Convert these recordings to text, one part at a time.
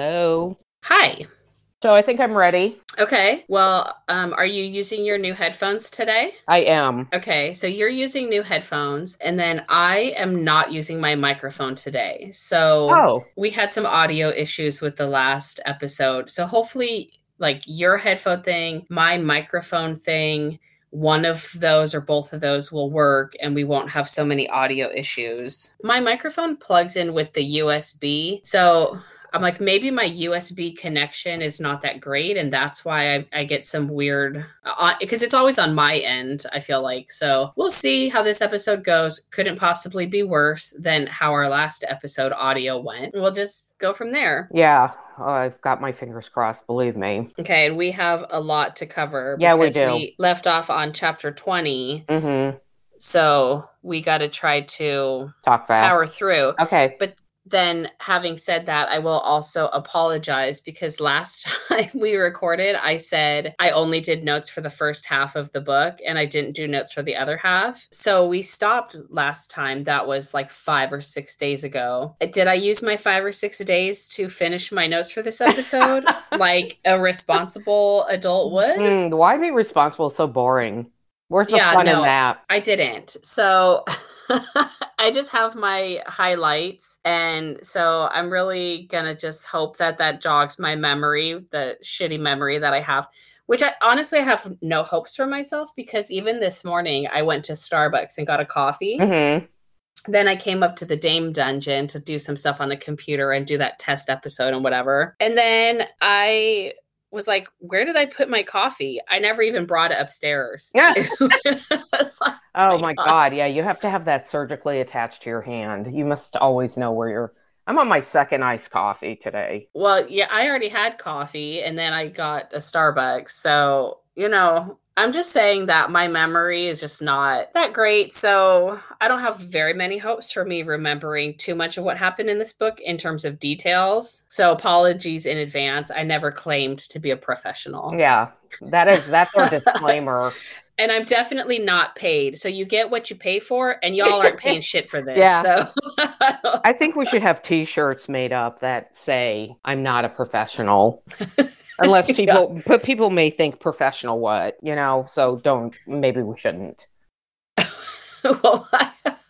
Hello. Hi. So I think I'm ready. Okay. Well, um, are you using your new headphones today? I am. Okay. So you're using new headphones, and then I am not using my microphone today. So Oh, we had some audio issues with the last episode. So hopefully, like your headphone thing, my microphone thing, one of those or both of those will work and we won't have so many audio issues. My microphone plugs in with the USB. So I'm like, maybe my USB connection is not that great. And that's why I, I get some weird, because it's always on my end, I feel like. So we'll see how this episode goes. Couldn't possibly be worse than how our last episode audio went. We'll just go from there. yeah. Oh, I've got my fingers crossed, believe me. Okay. And we have a lot to cover. Yeah, we do. We left off on chapter 20. Mm-hmm. So we got to try to Talk fast. power through. Okay. Then having said that i will also apologize because last time we recorded i said i only did notes for the first half of the book and i didn't do notes for the other half so we stopped last time that was like five or six days ago did i use my five or six days to finish my notes for this episode like a responsible adult would Mm, why be responsible so boring? Where's the Yeah, fun in that? I didn't. So I just have my highlights. And so I'm really going to just hope that that jogs my memory, the shitty memory that I have, which I honestly have no hopes for myself because even this morning I went to Starbucks and got a coffee. Mm-hmm. Then I came up to the Dame Dungeon to do some stuff on the computer and do that test episode and whatever. And then I was like, where did I put my coffee? I never even brought it upstairs. Yeah. Like- Oh my my God. God. Yeah, you have to have that surgically attached to your hand. You must always know where you're. I'm on my second iced coffee today. Well, yeah, I already had coffee and then I got a Starbucks. So, you know, I'm just saying that my memory is just not that great. So, I don't have very many hopes for me remembering too much of what happened in this book in terms of details. So, apologies in advance. I never claimed to be a professional. Yeah, that is that's our disclaimer. And I'm definitely not paid. So, you get what you pay for, and y'all aren't paying shit for this. Yeah. So, I think we should have T-shirts made up that say "I'm not a professional," unless Yeah. people, but people may think professional what you know. So don't. Maybe we shouldn't. well,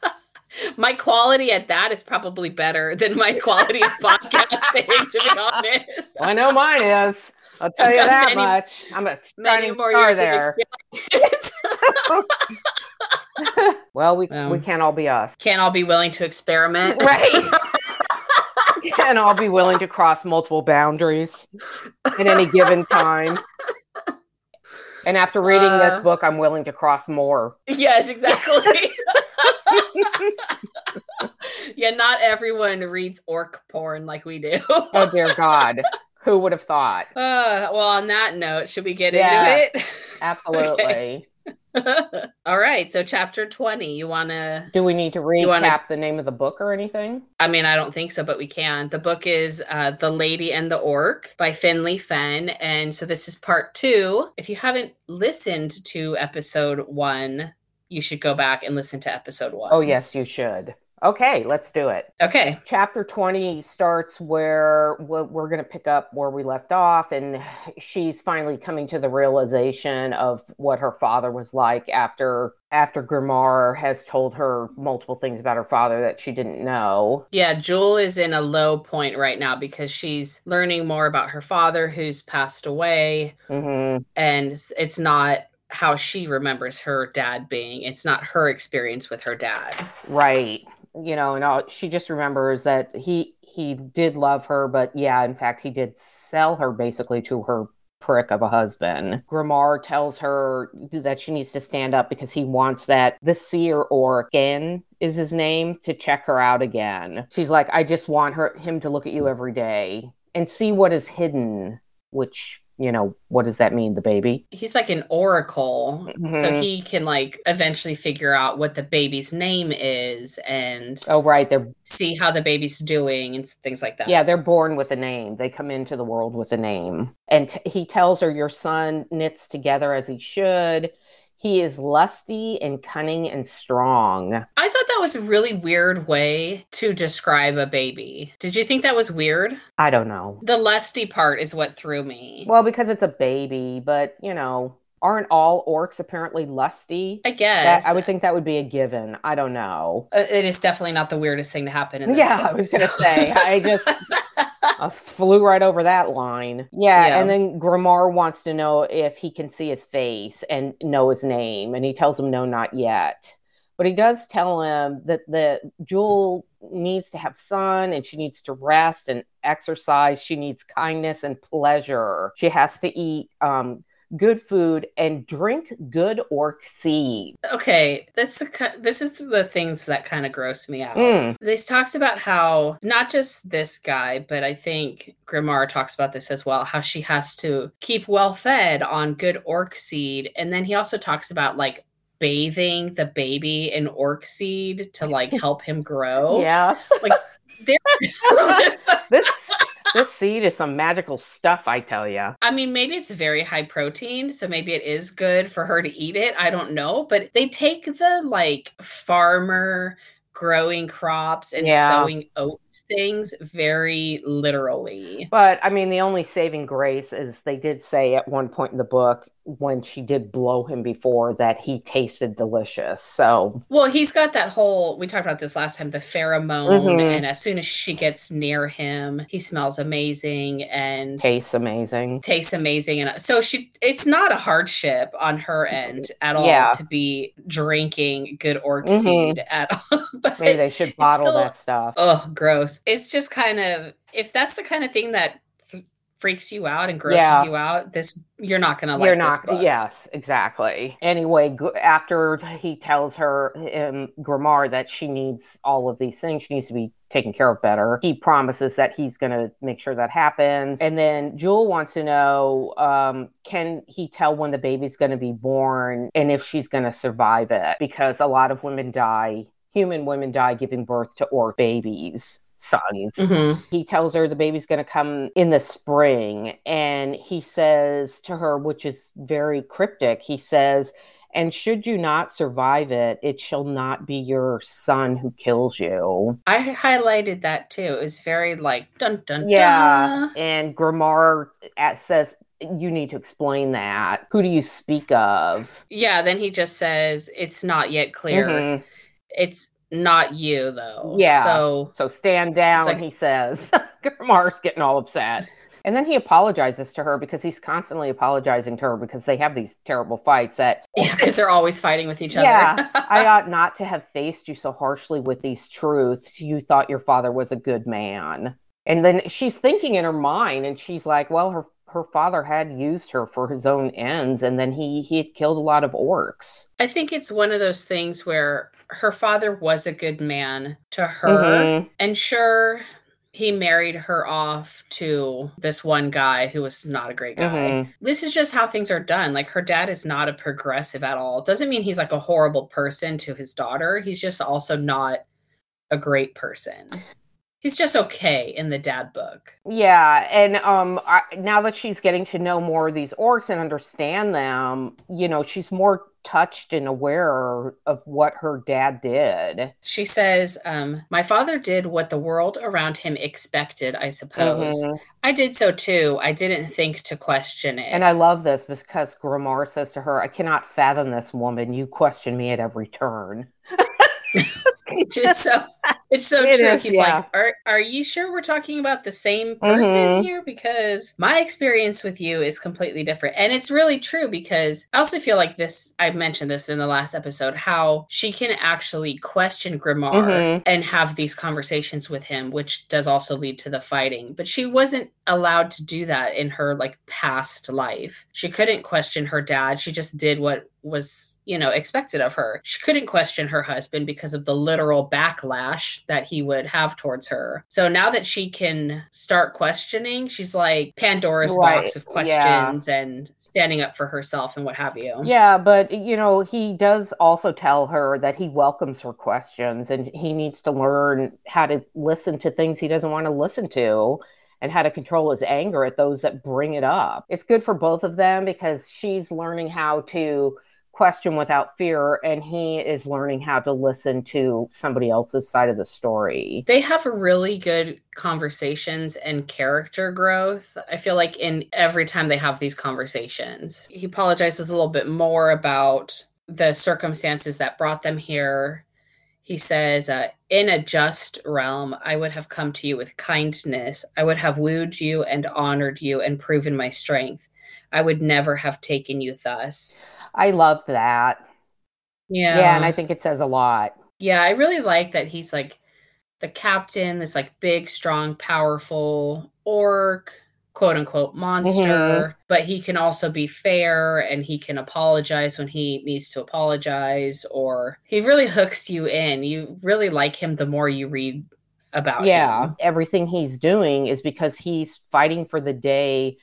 my quality at that is probably better than my quality of podcasting, to be honest. I know mine is. I'll tell I've you that many- much. I'm a Many more star years there. of experience. well, we Well. we can't all be us, Can't all be willing to experiment. right? Can't all be willing to cross multiple boundaries at any given time. And after reading this Uh. book, I'm willing to cross more. yes, exactly. yeah, not everyone reads orc porn like we do. Oh dear God, who would have thought? Uh, well, on that note, should we get Yes. into it? Absolutely. it? All right. So, chapter 20, you want to Do we need to recap wanna- the name of the book or anything? I mean, I don't think so, but we can. The book is uh, The Lady and the Orc by Finley Fenn. And so this is part two. If you haven't listened to episode one, you should go back and listen to episode one. Oh, yes, you should. Okay, let's do it. Okay. Chapter 20 starts where we're we're going to pick up where we left off, and she's finally coming to the realization of what her father was like after after Grimarr has told her multiple things about her father that she didn't know. Yeah, Jule is in a low point right now because she's learning more about her father who's passed away. hmm And it's not how she remembers her dad being, it's not her experience with her dad. Right. You know, and all, she just remembers that he he did love her, but yeah, in fact, he did sell her basically to her prick of a husband. Grimarr tells her that she needs to stand up because he wants that the seer Orkin is his name to check her out again. She's like, I just want her him to look at you every day and see what is hidden, which you know, what does that mean, the baby? He's like an oracle. Mhm. So he can like eventually figure out what the baby's name is and Oh, right. They're see how the baby's doing and things like that. yeah, they're born with a name. They come into the world with a name. And t- he tells her, Your son knits together as he should. He is lusty and cunning and strong. I thought that was a really weird way to describe a baby. Did you think that was weird? I don't know. The lusty part is what threw me. Well, because it's a baby, but you know, aren't all orcs apparently lusty? I That, guess. I would think that would be a given. I don't know. Uh, it is definitely not the weirdest thing to happen in this Yeah, I book, was gonna say. I just I flew right over that line. Yeah, Yeah. and then Grimarr wants to know if he can see his face and know his name, and he tells him no, not yet. But he does tell him that the Jewel needs to have sun and she needs to rest and exercise. She needs kindness and pleasure. She has to eat um, good food and drink good orc seed. okay, that's a, this is the things that kind of gross me out. Mm, This talks about how not just this guy, but I think Grimarr talks about this as well. How she has to keep well fed on good orc seed, and then he also talks about like bathing the baby in orc seed to like help him grow. Yes. Like, There- this this seed is some magical stuff, I tell you. I mean, maybe it's very high protein, so maybe it is good for her to eat it. I don't know, but they take the like farmer growing crops and Yeah. sowing oats things very literally. But I mean, the only saving grace is they did say at one point in the book when she did blow him before that he tasted delicious. So Well, he's got that whole we talked about this last time, the pheromone, Mhm. and as soon as she gets near him, he smells amazing and tastes amazing. tastes amazing and so she it's not a hardship on her end at all Yeah. to be drinking good orc Mhm. seed at all but Maybe they should bottle still- that stuff. oh gross it's just kind of if that's the kind of thing that th- freaks you out and grosses Yeah. you out this you're not gonna like You're not. Yes, exactly. Anyway, g- after he tells her, um, Grimarr, that she needs all of these things, she needs to be taken care of better. He promises that he's going to make sure that happens. And then Jule wants to know, um, can he tell when the baby's going to be born and if she's going to survive it? Because a lot of women die. Human women die giving birth to orc babies, sons. Mhm. he tells her the baby's going to come in the spring and he says to her which is very cryptic he says and should you not survive it it shall not be your son who kills you. I highlighted that too. It was very like dun dun yeah. dun. and grimarr says you need to explain that. Who do you speak of? Yeah then he just says it's not yet clear. Mhm. it's not you though Yeah. so so stand down like- he says grimarr's getting all upset and then he apologizes to her because he's constantly apologizing to her because they have these terrible fights that yeah because they're always fighting with each other. Yeah, I ought not to have faced you so harshly with these truths. You thought your father was a good man. And then she's thinking in her mind, and she's like, well, her her father had used her for his own ends, and then he he had killed a lot of orcs. I think it's one of those things where her father was a good man to her. Mhm. And sure, he married her off to this one guy who was not a great guy. Mhm. This is just how things are done. Like her dad is not a progressive at all. Doesn't mean he's like a horrible person to his daughter. He's just also not a great person. He's just okay in the dad book. Yeah, and um, I, now that she's getting to know more of these orcs and understand them, you know, she's more touched and aware of what her dad did. She says, um, My father did what the world around him expected, I suppose. Mhm. I did so too. I didn't think to question it. And I love this because Grimarr says to her, I cannot fathom this woman. You question me at every turn. just so it's so It true. is, He's yeah. like, are, are you sure we're talking about the same person Mhm. here? Because my experience with you is completely different. And it's really true because I also feel like this, I mentioned this in the last episode, how she can actually question Grimarr Mhm. and have these conversations with him, which does also lead to the fighting. But she wasn't allowed to do that in her like past life. She couldn't question her dad. She just did what was, you know, expected of her. She couldn't question her husband because of the literal backlash that he would have towards her. So now that she can start questioning, she's like Pandora's Right, box of yeah. questions and standing up for herself and what have you. Yeah, but you know, he does also tell her that he welcomes her questions and he needs to learn how to listen to things he doesn't want to listen to and how to control his anger at those that bring it up. It's good for both of them because she's learning how to question without fear and he is learning how to listen to somebody else's side of the story. They have really good conversations and character growth. I feel like in every time they have these conversations, he apologizes a little bit more about the circumstances that brought them here. He says, uh, In a just realm, I would have come to you with kindness. I would have wooed you and honored you and proven my strength. I would never have taken you thus. I love that. Yeah. Yeah, and I think it says a lot. Yeah, I really like that he's like the captain, this like big, strong, powerful orc, quote unquote monster, mm-hmm. but he can also be fair and he can apologize when he needs to apologize, or he really hooks you in. You really like him the more you read about yeah him. everything he's doing is because he's fighting for the day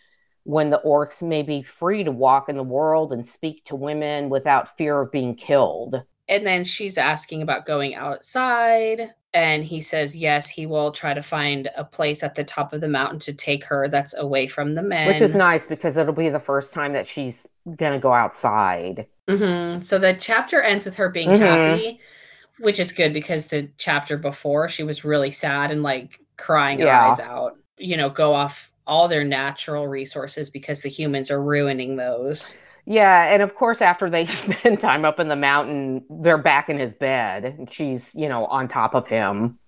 when the orcs may be free to walk in the world and speak to women without fear of being killed And then she's asking about going outside. And he says, yes, he will try to find a place at the top of the mountain to take her that's away from the men. which is nice because it'll be the first time that she's gonna go outside hmm So the chapter ends with her being Mhm. happy, which is good because the chapter before she was really sad and like crying her Yeah. eyes out. You know, go off all their natural resources because the humans are ruining those. yeah and of course after they spend time up in the mountain they're back in his bed. And she's you know on top of him.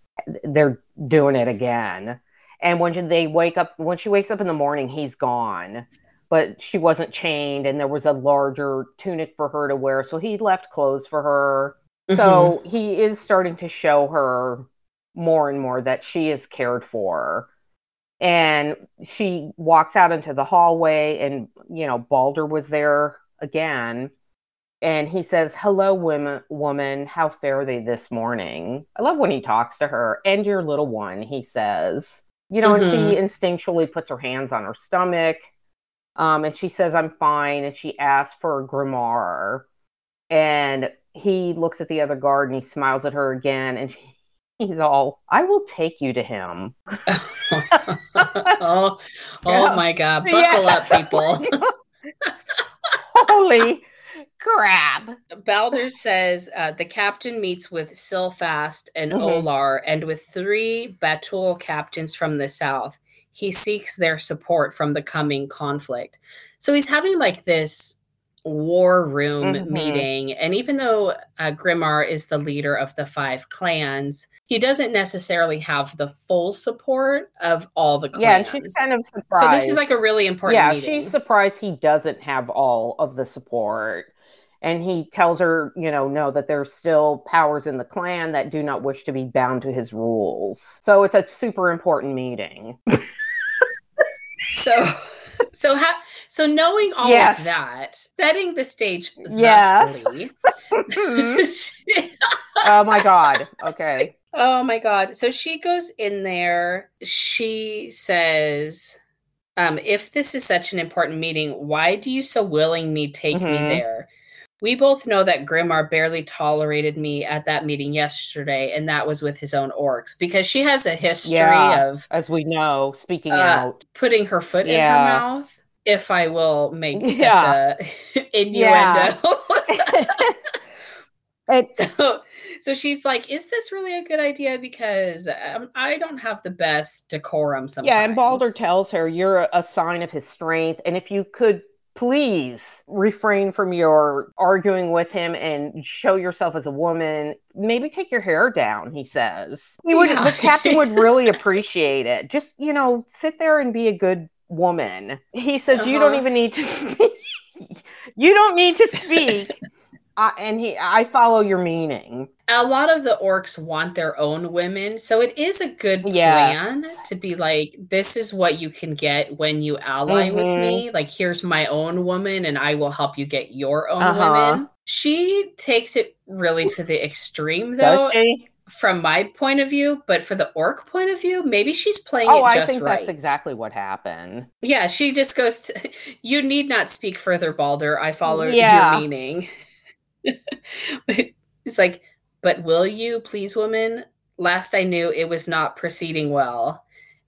They're doing it again. And when they wake up when she wakes up in the morning he's gone. But she wasn't chained and there was a larger tunic for her to wear so he left clothes for her. So mm-hmm. he is starting to show her more and more that she is cared for and she walks out into the hallway and you know balder was there again. And he says hello women woman how fare they this morning? I love when he talks to her. And your little one he says. You know and she instinctually puts her hands on her stomach um, and she says i'm fine and she asks for grimarr and he looks at the other guard and he smiles at her again and she, he's all i will take you to him oh, oh Yeah. my God. Buckle Yes. up, people. holy crap Balder says uh, the captain meets with Silfast and Mhm. Olar and with three Bautul captains from the south. He seeks their support from the coming conflict. So he's having like this war room Mhm. meeting. And even though uh, Grimarr is the leader of the five clans, he doesn't necessarily have the full support of all the yeah clans. and she's kind of surprised so this is like a really important yeah meeting. she's surprised he doesn't have all of the support and he tells her you know no that there's still powers in the clan that do not wish to be bound to his rules so it's a super important meeting So, so how? So knowing all Yes. of that, setting the stage Yes. thusly. oh my god okay oh my god! So she goes in there. She says, um, "If this is such an important meeting, why do you so willingly take me Mhm. there?" We both know that Grimarr barely tolerated me at that meeting yesterday, and that was with his own orcs because she has a history Yeah. of as we know speaking Uh, out putting her foot in her mouth. If I will make Yeah. such a innuendo. it, so, so she's like, "Is this really a good idea?" Because um, I don't have the best decorum sometimes. yeah and balder tells her you're a sign of his strength and if you could please refrain from your arguing with him and show yourself as a woman. Maybe take your hair down, he says. He would, yeah. The captain would really appreciate it. Just, you know, sit there and be a good woman. He says, uh-huh. You don't uh-huh. even need to speak. you don't need to speak. and he, I follow your meaning. A lot of the orcs want their own women, so it is a good plan yes. to be like, "This is what you can get when you ally mm-hmm. with me. Like, here's my own woman, and I will help you get your own uh-huh. women." She takes it really to the extreme, though from my point of view, but for the orc point of view, maybe she's playing oh, it just I think right. that's exactly what happened. Yeah, she just goes to you need not speak further, Balder. I follow yeah. your meaning. it's like, but will you, please, woman? Last I knew, it was not proceeding well.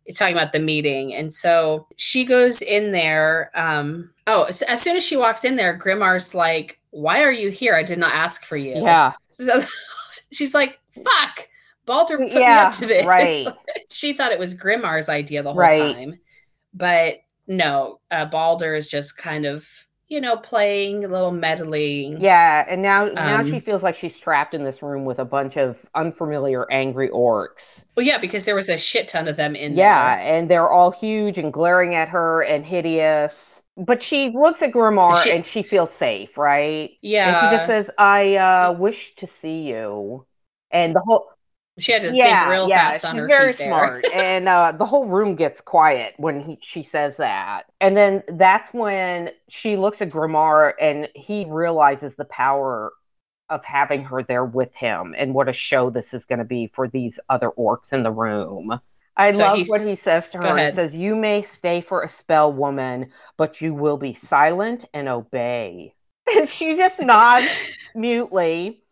It's talking about the meeting. And so she goes in there. Um, oh, as soon as she walks in there, Grimarr's like, Why are you here? I did not ask for you. Yeah. So she's like, fuck, Balder put yeah, me up to this. Right. she thought it was Grimarr's idea the whole right. time. But no, uh, Balder is just kind of, you know, playing a little meddling. Yeah, and now um, now she um, feels like she's trapped in this room with a bunch of unfamiliar angry orcs. Well, yeah, because there was a shit ton of them in there. yeah, there. and they're all huge and glaring at her and hideous but she looks at Grimarr she, and she feels safe, right? Yeah. And she just says, I uh, wish to see you and the whole she had to yeah, think real yeah, fast on she's her very smart and uh, the whole room gets quiet when he, she says that and then that's when she looks at Grimarr and he realizes the power of having her there with him and what a show this is going to be for these other orcs in the room I so love what he says to her. He says, You may stay for a spell, woman, but you will be silent and obey. And she just nods mutely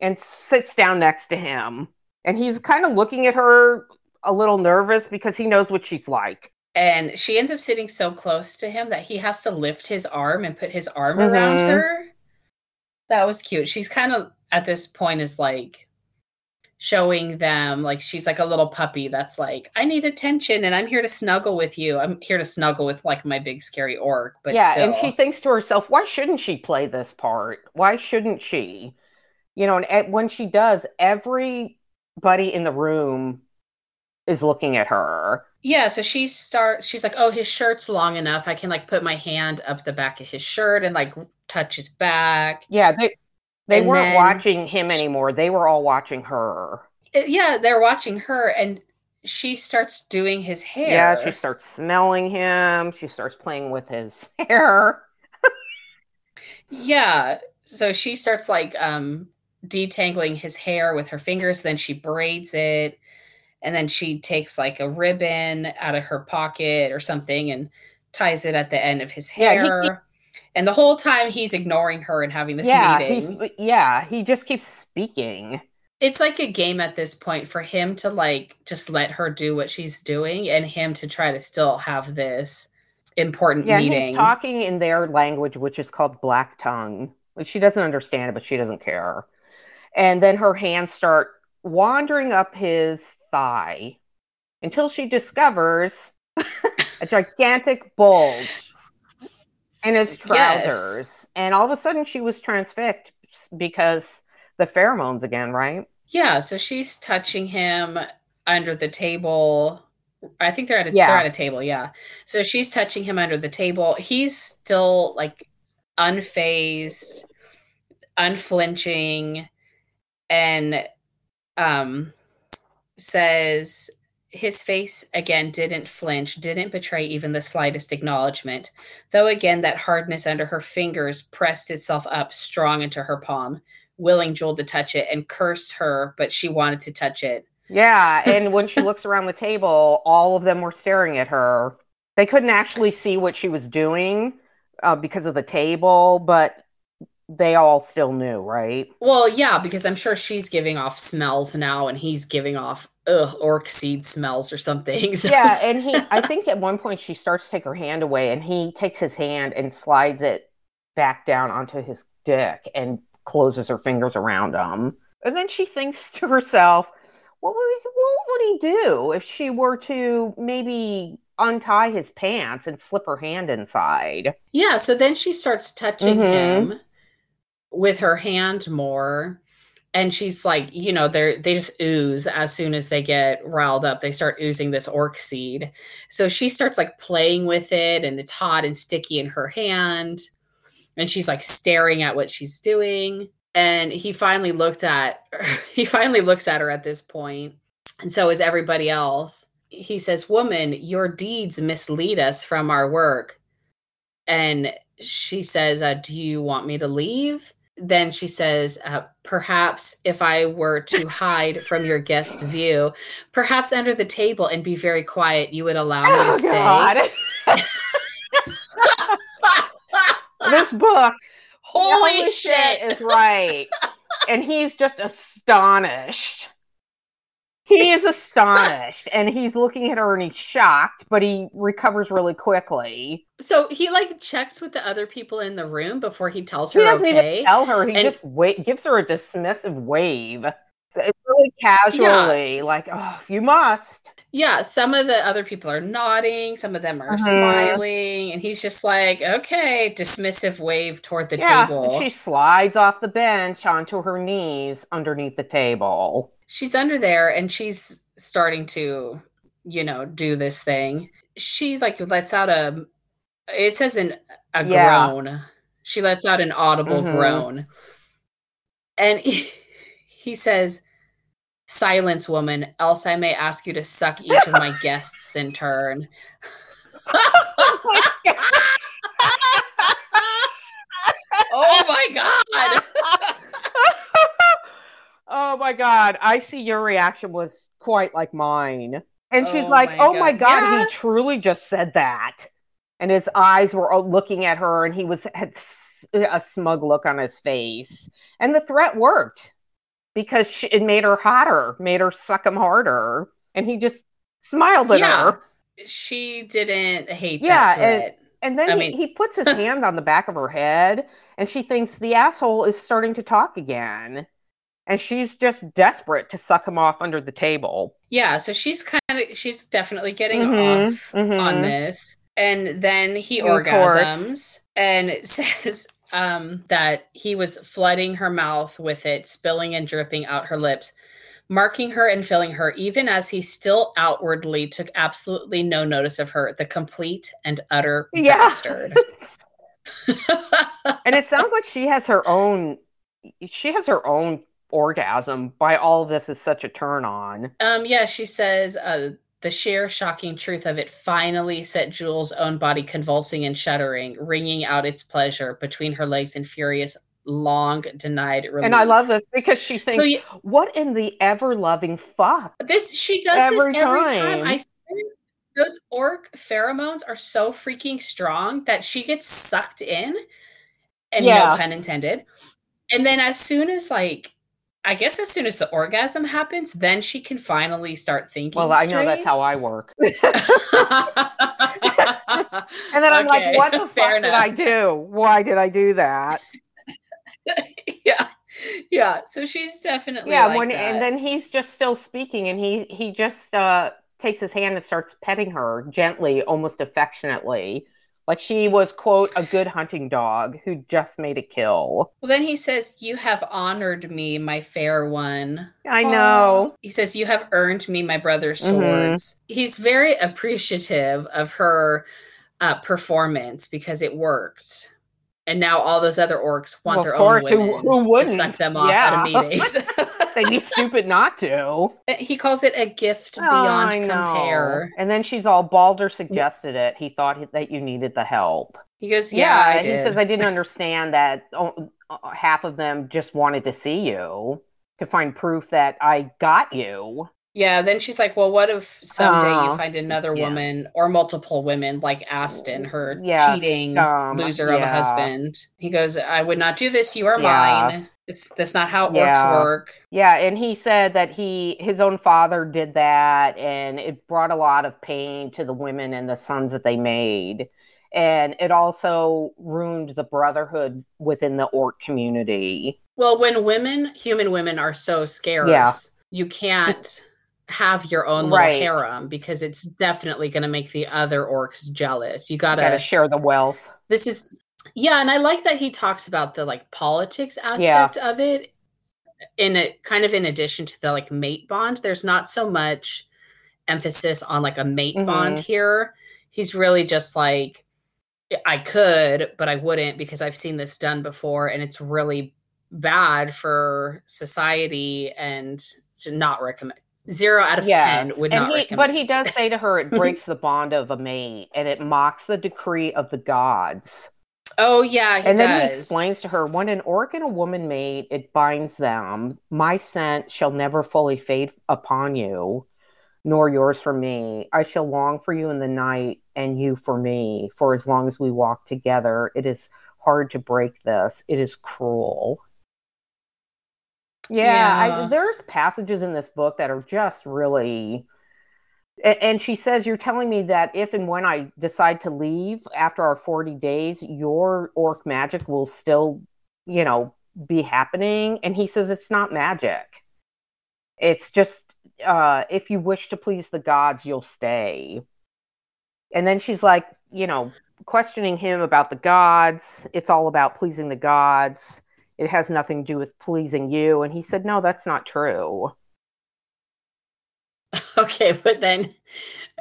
and sits down next to him. And he's kind of looking at her a little nervous because he knows what she's like. And she ends up sitting so close to him that he has to lift his arm and put his arm mm-hmm. around her. That was cute. She's kind of at this point is like showing them like she's like a little puppy that's like I need attention and I'm here to snuggle with you. I'm here to snuggle with like my big scary orc. But yeah, still. and she thinks to herself, why shouldn't she play this part? Why shouldn't she? you know, and when she does, everybody in the room is looking at her. Yeah, so she starts she's like, "Oh, his shirt's long enough. I can like put my hand up the back of his shirt and like touch his back." Yeah, they they and weren't watching him anymore. They were all watching her. Uh, yeah, they're watching her and she starts doing his hair. Yeah, she starts smelling him. She starts playing with his hair. yeah, so she starts like um detangling his hair with her fingers. Then she braids it. And then she takes like a ribbon out of her pocket or something and ties it at the end of his hair. Yeah, he, he, and the whole time he's ignoring her and having this yeah, meeting. Yeah, he just keeps speaking. It's like a game at this point for him to like just let her do what she's doing and him to try to still have this important yeah, meeting. He's talking in their language, which is called black tongue. She doesn't understand it, but she doesn't care. And then her hands start wandering up his thigh until she discovers a gigantic bulge in his trousers. Yes. And all of a sudden she was transfixed because the pheromones again, right? Yeah, so she's touching him under the table. I think they're at a yeah. they're at a table, yeah. So she's touching him under the table. He's still like unfazed, unflinching and um, says his face again didn't flinch, didn't betray even the slightest acknowledgement, though again that hardness under her fingers pressed itself up strong into her palm, willing Jule to touch it and curse her, but she wanted to touch it. Yeah, and when she looks around the table, all of them were staring at her. They couldn't actually see what she was doing uh, because of the table, but they all still knew, right? Well, yeah, because I'm sure she's giving off smells now, and he's giving off ugh, orc seed smells or something. So. Yeah, and he, I think at one point she starts to take her hand away, and he takes his hand and slides it back down onto his dick and closes her fingers around him. And then she thinks to herself, what would, what would he do if she were to maybe untie his pants and slip her hand inside. Yeah, so then she starts touching Mhm. him with her hand more. And she's like, you know, they're they just ooze as soon as they get riled up. They start oozing this orc seed. So she starts like playing with it, and it's hot and sticky in her hand. And she's like staring at what she's doing. And he finally looked at he finally looks at her at this point, and so is everybody else. He says, Woman, your deeds mislead us from our work. And she says, uh, Do you want me to leave? Then she says, uh, Perhaps if I were to hide from your guest's view, perhaps under the table and be very quiet, you would allow me to Oh stay. God! this book, Holy, shit. is right, and he's just astonished. He is astonished, and he's looking at her, and he's shocked, but he recovers really quickly. So he like checks with the other people in the room before he tells He her doesn't okay. even tell her. He And- just wa- gives her a dismissive wave. So really casually, like, "Oh, you must." Yeah, some of the other people are nodding, some of them are Mhm. smiling, and he's just like, okay, dismissive wave toward the yeah, table. and she slides off the bench onto her knees underneath the table. She's under there and she's starting to, you know, do this thing. She like lets out a it says an a Yeah. groan. She lets out an audible Mhm. groan. And he, he says, Silence, woman, else I may ask you to suck each of my guests in turn. oh my god. oh my god! Oh I see your reaction was quite like mine, and she's Oh like, my "Oh my God. god, Yeah. he truly just said that," and his eyes were looking at her, and he was had a smug look on his face, and the threat worked because she, it made her hotter, made her suck him harder, and he just smiled at Yeah. her. she didn't hate Yeah, that and- And then I he, mean- he puts his hand on the back of her head, and she thinks the asshole is starting to talk again. And she's just desperate to suck him off under the table. Yeah, so she's kind of she's definitely getting Mhm, off mhm. on this. And then he Of course. orgasms and says um that he was flooding her mouth with it, spilling and dripping out her lips, marking her and filling her, even as he still outwardly took absolutely no notice of her, the complete and utter Yeah. bastard. and it sounds like she has her own she has her own orgasm by all of this is such a turn on. Um, yeah, she says uh, the sheer shocking truth of it finally set Jules' own body convulsing and shuddering, wringing out its pleasure between her legs in furious, long denied relief. And I love this because she thinks, So yeah, what in the ever loving fuck? this she does Every this every time. time. I those orc pheromones are so freaking strong that she gets sucked in, and Yeah. no pun intended. And then as soon as like. I guess as soon as the orgasm happens, then she can finally start thinking. Well, I know that's how I work. and then I'm like, what the fuck did I do? Why did I do that? yeah, yeah. So she's definitely yeah like when that. and then he's just still speaking and he he just uh takes his hand and starts petting her gently almost affectionately like she was quote a good hunting dog who just made a kill well, then he says, "You have honored me, my fair one." i know He says, "You have earned me my brother's Mhm. swords." He's very appreciative of her uh, performance because it worked. And now all those other orcs want Well, their of course, own who- women who to wouldn't? suck them off Yeah. at a meetings. they'd be stupid not to he calls it a gift Oh, beyond compare. and then she's all balder suggested it he thought that you needed the help He goes, "Yeah, I he says i didn't understand that half of them just wanted to see you to find proof that i got you Yeah, then she's like, "Well, what if someday Oh, you find another yeah. woman or multiple women like Aston, her Yeah, cheating um, loser of a husband?" He goes, "I would not do this. You are Yeah. mine. It's that's not how it Yeah. work." Yeah, and he said that he his own father did that and it brought a lot of pain to the women and the sons that they made. And it also ruined the brotherhood within the orc community. Well, when women, human women, are so scarce, Yeah. you can't have your own little right. harem because it's definitely going to make the other orcs jealous. You got to share the wealth. This is yeah, and I like that he talks about the like politics aspect yeah. of it in a kind of in addition to the like mate bond. There's not so much emphasis on like a mate mm-hmm. bond here. He's really just like I could, but I wouldn't because I've seen this done before and it's really bad for society and to not recommend zero out of yes. 10 would and not he, recommend. But he does say to her, it breaks the bond of a mate and it mocks the decree of the gods. Oh, yeah. and then he explains to her, when an orc and a woman mate, it binds them. My scent shall never fully fade upon you, nor yours for me. I shall long for you in the night and you for me. For as long as we walk together, it is hard to break this. It is cruel. Yeah, yeah. I, there's passages in this book that are just really. And she says, You're telling me that if and when I decide to leave after our 40 days, your orc magic will still, you know, be happening. And he says, It's not magic. It's just, uh, if you wish to please the gods, you'll stay. And then she's like, You know, questioning him about the gods. It's all about pleasing the gods it has nothing to do with pleasing you. And he said, no, that's not true. Okay, but then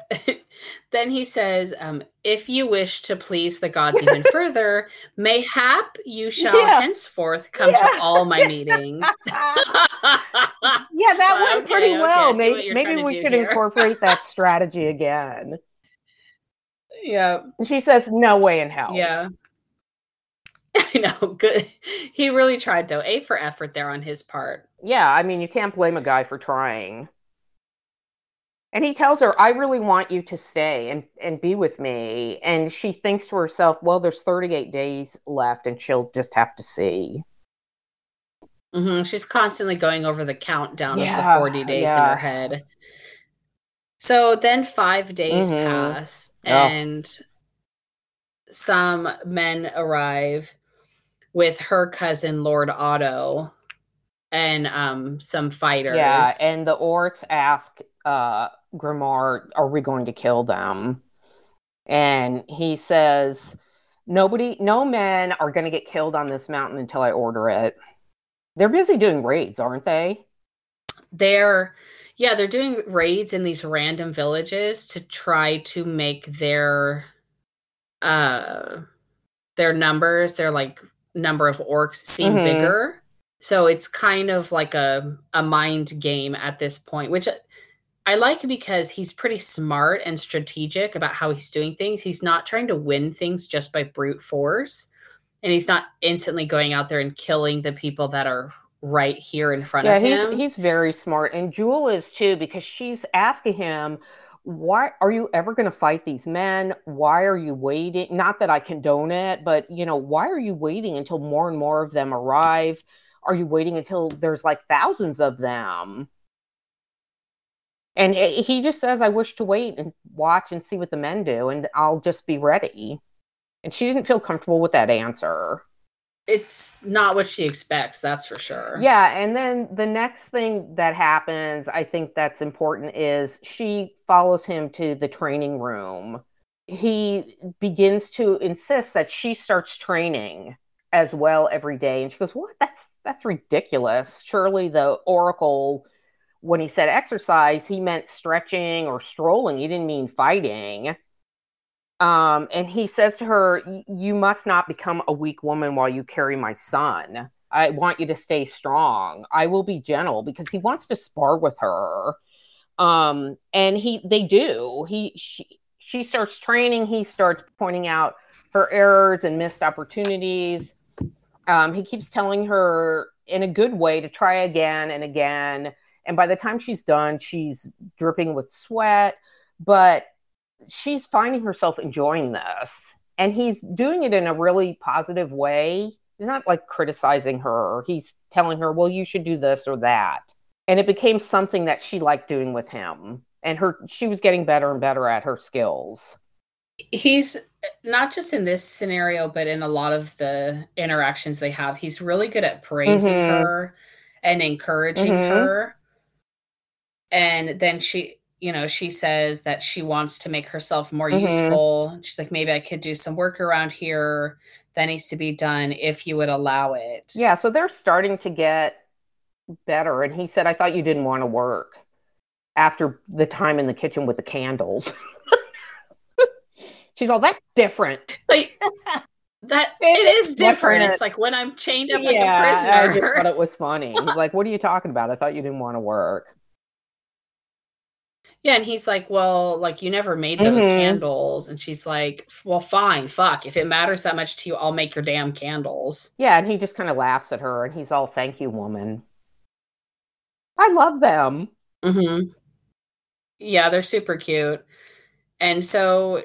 then he says, um, if you wish to please the gods even further, mayhap you shall yeah. henceforth come yeah. to all my meetings. yeah, that went okay, pretty well. Maybe, maybe we should here. incorporate that strategy again. Yeah. And she says, no way in hell. Yeah. I know. Good. He really tried though. A for effort there on his part. Yeah, I mean, you can't blame a guy for trying. And he tells her, "I really want you to stay and and be with me." And she thinks to herself, "Well, there's 38 days left, and she'll just have to see." Mm-hmm. She's constantly going over the countdown yeah, of the 40 days yeah. in her head. So then five days mm-hmm. pass, and oh. some men arrive with her cousin Lord Otto and um some fighters. Yeah, and the orcs ask uh Grimarr, are we going to kill them? And he says, Nobody no men are gonna get killed on this mountain until I order it. They're busy doing raids, aren't they? They're yeah, they're doing raids in these random villages to try to make their uh their numbers, their like number of orcs seem mm-hmm. bigger. So it's kind of like a a mind game at this point, which I like because he's pretty smart and strategic about how he's doing things. He's not trying to win things just by brute force. And he's not instantly going out there and killing the people that are right here in front yeah, of him. He's, he's very smart. And Jule is too, because she's asking him, why are you ever going to fight these men? Why are you waiting? Not that I condone it, but you know, why are you waiting until more and more of them arrive? Are you waiting until there's like thousands of them? And he just says, I wish to wait and watch and see what the men do, and I'll just be ready. And she didn't feel comfortable with that answer it's not what she expects that's for sure. Yeah and then the next thing that happens i think that's important is she follows him to the training room. He begins to insist that she starts training as well every day and she goes what? That's that's ridiculous. Surely the oracle when he said exercise he meant stretching or strolling. He didn't mean fighting um, and he says to her, You must not become a weak woman while you carry my son. I want you to stay strong. I will be gentle because he wants to spar with her. Um, and he they do. He she she starts training, he starts pointing out her errors and missed opportunities. Um, he keeps telling her in a good way to try again and again. And by the time she's done, she's dripping with sweat. But she's finding herself enjoying this and he's doing it in a really positive way he's not like criticizing her or he's telling her well you should do this or that and it became something that she liked doing with him and her she was getting better and better at her skills he's not just in this scenario but in a lot of the interactions they have he's really good at praising mm-hmm. her and encouraging mm-hmm. her and then she you know she says that she wants to make herself more mm-hmm. useful she's like maybe i could do some work around here that needs to be done if you would allow it yeah so they're starting to get better and he said i thought you didn't want to work after the time in the kitchen with the candles she's all that's different like that it is different. different. It's like when I'm chained up yeah, like a prisoner. I just thought it was funny. He's like, "What are you talking about? I thought you didn't want to work." Yeah, and he's like, "Well, like you never made those mm-hmm. candles." And she's like, "Well, fine, fuck. If it matters that much to you, I'll make your damn candles." Yeah, and he just kind of laughs at her, and he's all, "Thank you, woman." I love them. Mm-hmm. Yeah, they're super cute, and so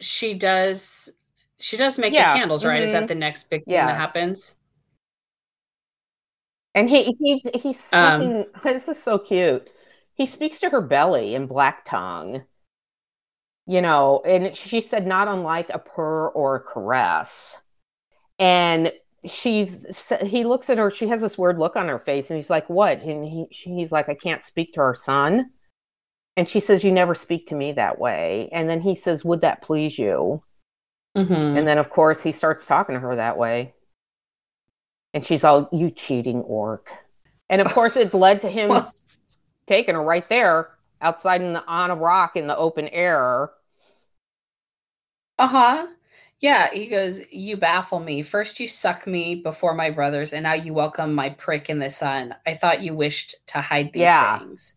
she does she does make yeah. the candles, right? Mm-hmm. Is that mm-hmm. the next big thing that happens? And he he he's speaking. Um, this is so cute. He speaks to her belly in black tongue. You know, and she said not unlike a purr or a caress. And she's he looks at her. She has this weird look on her face, and he's like, "What?" And he he's like, "I can't speak to our son." And she says, "You never speak to me that way." And then he says, "Would that please you?" Mm-hmm. And then, of course, he starts talking to her that way. And she's all, you cheating orc. And of course, it led to him taking her right there outside in the, on a rock in the open air. Uh huh. Yeah, he goes, You baffle me. First, you suck me before my brothers, and now you welcome my prick in the sun. I thought you wished to hide these yeah. things.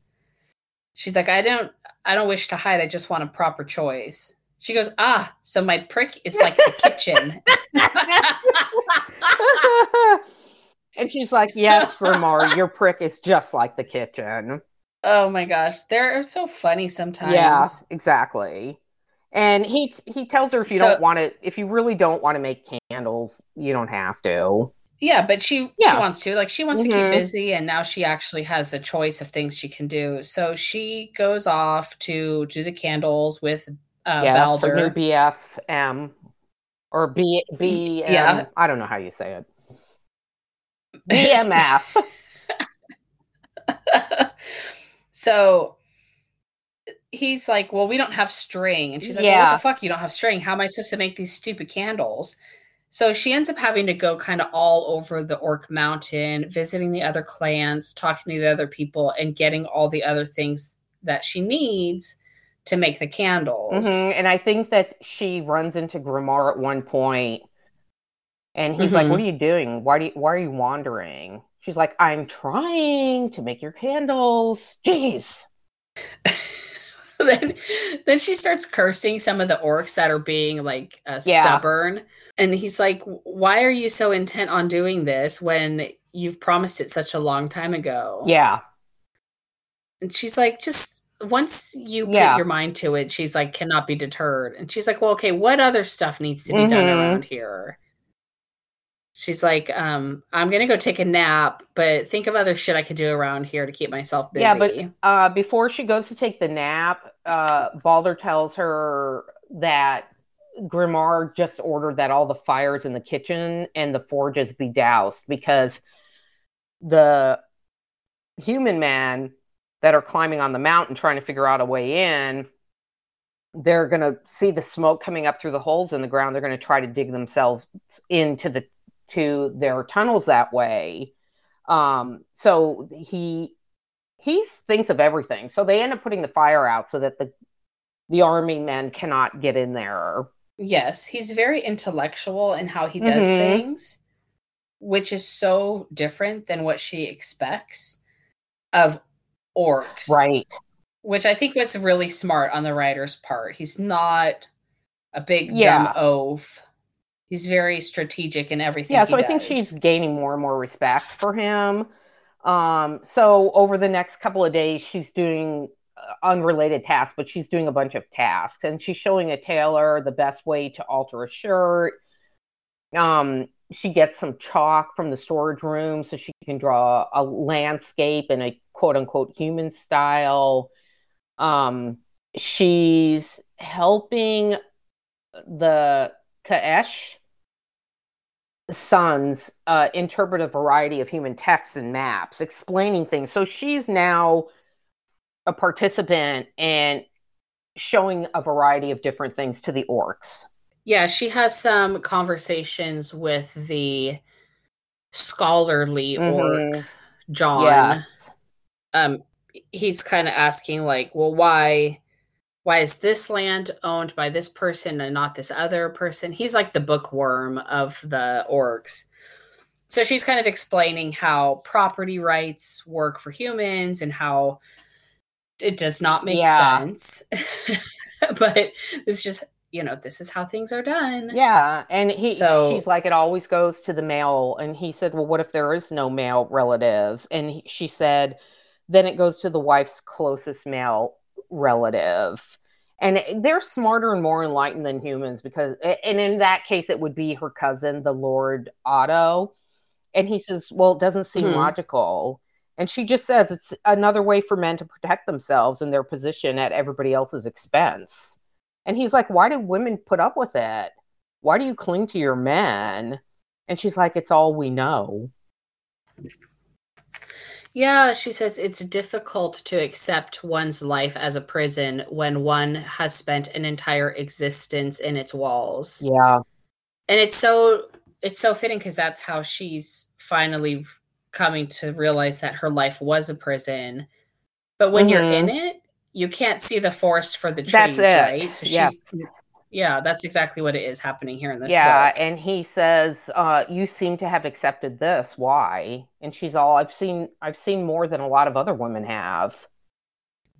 She's like, I don't I don't wish to hide, I just want a proper choice. She goes, ah, so my prick is like the kitchen. and she's like, yes, Grimarr, your prick is just like the kitchen. Oh my gosh, they're so funny sometimes. Yeah, exactly. And he he tells her if you so, don't want to, if you really don't want to make candles, you don't have to. Yeah, but she yeah. she wants to. Like she wants mm-hmm. to keep mm-hmm. busy and now she actually has a choice of things she can do. So she goes off to do the candles with uh, yes, Balder. New BFM or B B. Yeah, I don't know how you say it. BMF. so he's like, "Well, we don't have string," and she's like, yeah. well, "What the fuck? You don't have string? How am I supposed to make these stupid candles?" So she ends up having to go kind of all over the Orc Mountain, visiting the other clans, talking to the other people, and getting all the other things that she needs to make the candles. Mm-hmm. And I think that she runs into Grimarr at one point and he's mm-hmm. like, What are you doing? Why do you, why are you wandering? She's like, I'm trying to make your candles. Jeez. then then she starts cursing some of the orcs that are being like uh, yeah. stubborn. And he's like, Why are you so intent on doing this when you've promised it such a long time ago? Yeah. And she's like, Just once you yeah. put your mind to it, she's like, cannot be deterred. And she's like, well, okay, what other stuff needs to be mm-hmm. done around here? She's like, um, I'm gonna go take a nap, but think of other shit I could do around here to keep myself busy. Yeah, but uh, before she goes to take the nap, uh, Balder tells her that Grimarr just ordered that all the fires in the kitchen and the forges be doused because the human man that are climbing on the mountain trying to figure out a way in, they're going to see the smoke coming up through the holes in the ground. They're going to try to dig themselves into the to their tunnels that way. Um, so he he thinks of everything. So they end up putting the fire out so that the the army men cannot get in there. Yes, he's very intellectual in how he does mm-hmm. things, which is so different than what she expects of orcs. Right. Which I think was really smart on the writer's part. He's not a big yeah. dumb oaf. He's very strategic in everything. Yeah, so I does. think she's gaining more and more respect for him. Um, so over the next couple of days, she's doing uh, unrelated tasks, but she's doing a bunch of tasks, and she's showing a tailor the best way to alter a shirt. Um, she gets some chalk from the storage room so she can draw a landscape in a quote unquote human style. Um, she's helping the K'esh sons uh, interpret a variety of human texts and maps, explaining things. So she's now a participant and showing a variety of different things to the orcs. Yeah, she has some conversations with the scholarly mm-hmm. orc John. Yes. Um he's kind of asking like, well, why why is this land owned by this person and not this other person? He's like the bookworm of the orcs. So she's kind of explaining how property rights work for humans and how it does not make yeah. sense. but it's just, you know, this is how things are done. Yeah. And he so, she's like, it always goes to the male. And he said, Well, what if there is no male relatives? And he, she said, then it goes to the wife's closest male relative. And they're smarter and more enlightened than humans because and in that case it would be her cousin the lord otto. And he says well it doesn't seem mm-hmm. logical. And she just says it's another way for men to protect themselves and their position at everybody else's expense. And he's like why do women put up with it? Why do you cling to your men? And she's like it's all we know yeah, she says it's difficult to accept one's life as a prison when one has spent an entire existence in its walls. Yeah. And it's so it's so fitting because that's how she's finally coming to realize that her life was a prison. But when mm-hmm. you're in it, you can't see the forest for the trees, right? So yeah. she's yeah, that's exactly what it is happening here in this yeah, book. and he says, uh, "You seem to have accepted this. Why?" And she's all, "I've seen, I've seen more than a lot of other women have."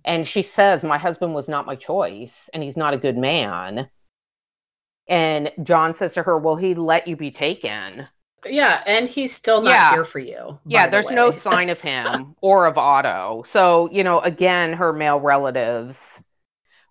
And she says, "My husband was not my choice, and he's not a good man." And John says to her, "Will he let you be taken?" Yeah, and he's still not yeah. here for you. Yeah, the there's no sign of him or of Otto. So you know, again, her male relatives,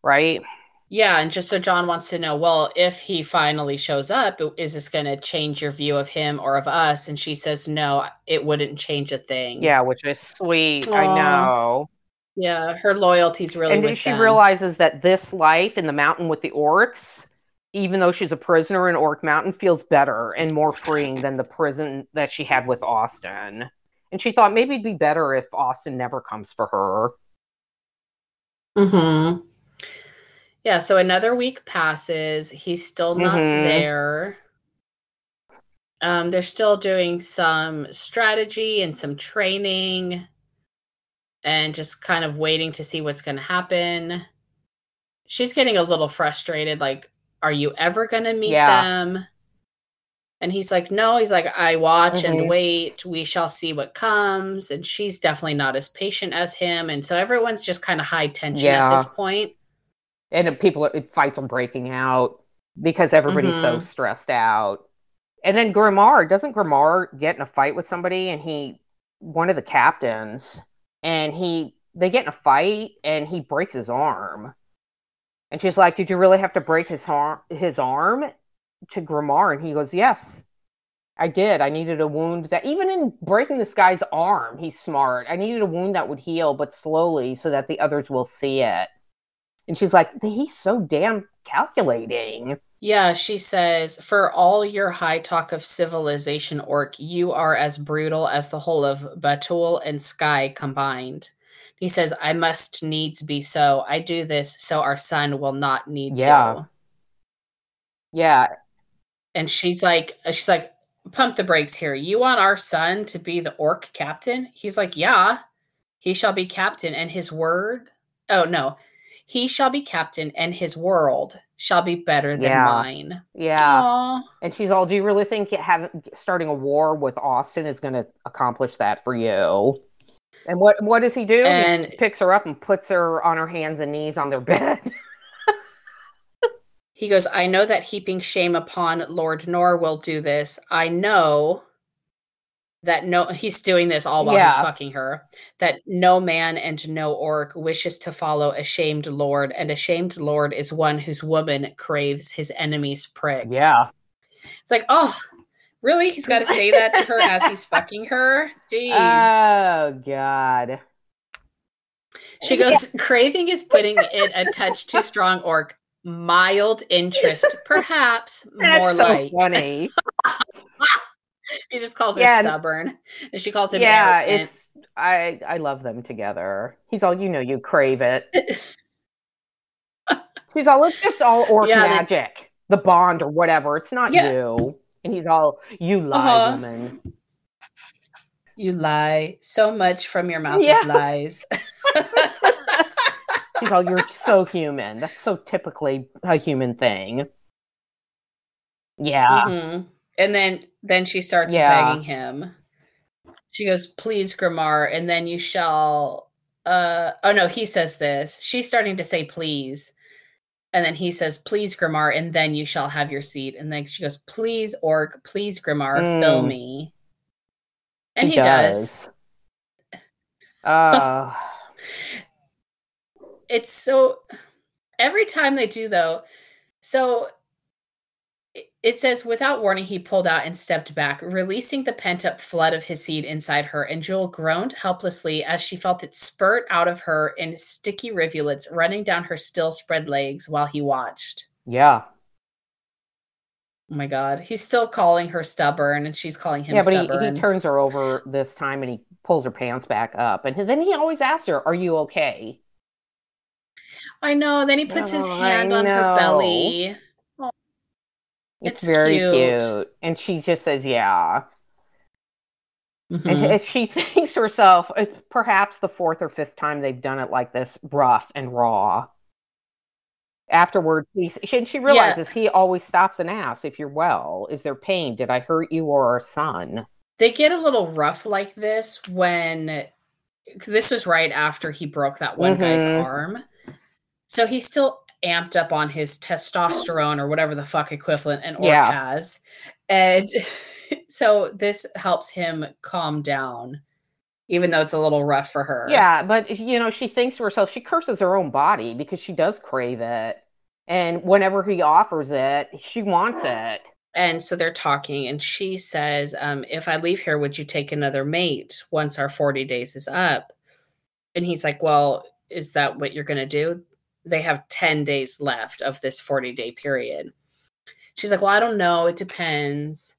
right? Yeah, and just so John wants to know, well, if he finally shows up, is this going to change your view of him or of us? And she says, no, it wouldn't change a thing. Yeah, which is sweet. Aww. I know. Yeah, her loyalty's really. And then she them. realizes that this life in the mountain with the orcs, even though she's a prisoner in Orc Mountain, feels better and more freeing than the prison that she had with Austin. And she thought maybe it'd be better if Austin never comes for her. Hmm. Yeah, so another week passes. He's still not mm-hmm. there. Um, they're still doing some strategy and some training and just kind of waiting to see what's going to happen. She's getting a little frustrated like, are you ever going to meet yeah. them? And he's like, no. He's like, I watch mm-hmm. and wait. We shall see what comes. And she's definitely not as patient as him. And so everyone's just kind of high tension yeah. at this point and people fights are breaking out because everybody's mm-hmm. so stressed out. And then Grimarr doesn't Grimarr get in a fight with somebody and he one of the captains and he they get in a fight and he breaks his arm. And she's like, "Did you really have to break his arm his arm to Grimarr?" And he goes, "Yes. I did. I needed a wound that even in breaking this guy's arm, he's smart. I needed a wound that would heal but slowly so that the others will see it." And she's like, he's so damn calculating. Yeah, she says, for all your high talk of civilization, Orc, you are as brutal as the whole of Bautul and Sky combined. He says, I must needs be so. I do this so our son will not need yeah. to. Yeah. And she's like, uh, she's like, pump the brakes here. You want our son to be the orc captain? He's like, yeah, he shall be captain. And his word, oh no, he shall be captain, and his world shall be better than yeah. mine. Yeah. Aww. And she's all, do you really think having starting a war with Austin is going to accomplish that for you? And what what does he do? And he picks her up and puts her on her hands and knees on their bed. he goes, I know that heaping shame upon Lord Nor will do this. I know that no he's doing this all while yeah. he's fucking her that no man and no orc wishes to follow a shamed lord and a shamed lord is one whose woman craves his enemy's prick yeah. It's like oh really? He's got to say that to her as he's fucking her? Jeez. Oh god. She goes craving is putting it a touch too strong orc. Mild interest perhaps That's more so like. funny he just calls her yeah, stubborn, and she calls him. Yeah, arrogant. it's I I love them together. He's all, you know, you crave it. he's all, it's just all orc Yeah, they- magic, the bond or whatever. It's not Yeah. you. And he's all, you lie, Uh-huh. woman. You lie. So much from your mouth Yeah. is lies. He's all, you're so human. That's so typically a human thing. Yeah. Mhm. And then then she starts Yeah. begging him. She goes, "Please, Grimarr, and then you shall." Uh, oh no, he says this. She's starting to say please, and then he says, "Please, Grimarr, and then you shall have your seat." And then she goes, "Please, Orc, please, Grimarr, fill Mm. me." And he, does. Uh, It's so. Every time they do though, so it- says without warning he pulled out and stepped back releasing the pent-up flood of his seed inside her and Jule groaned helplessly as she felt it spurt out of her in sticky rivulets running down her still spread legs while he watched yeah. oh my god he's still calling her stubborn and she's calling him yeah, but he, he turns her over this time and he pulls her pants back up. And then he always asks her, Are you okay? i know then he puts his Oh, I hand on her belly It's, It's very cute. cute. And she just says, Yeah. And Mhm. she, thinks to herself, perhaps the fourth or fifth time they've done it like this, rough and raw. Afterward, he, she, and she realizes he always stops and asks if you're well. Is there pain? Did I hurt you or our son? they get a little rough like this when 'cause this was right after he broke that one guy's Mhm. arm. So he's still amped up on his testosterone or whatever the fuck equivalent an orc Yeah. has. And so this helps him calm down, even though it's a little rough for her. Yeah, but you know, she thinks to herself, she curses her own body because she does crave it. And whenever he offers it, she wants it. And so they're talking, and she says, um, If I leave here, would you take another mate once our 40 days is up? And he's like, Well, is that what you're going to do? They have 10 days left of this 40 day period. She's like, Well, I don't know. It depends.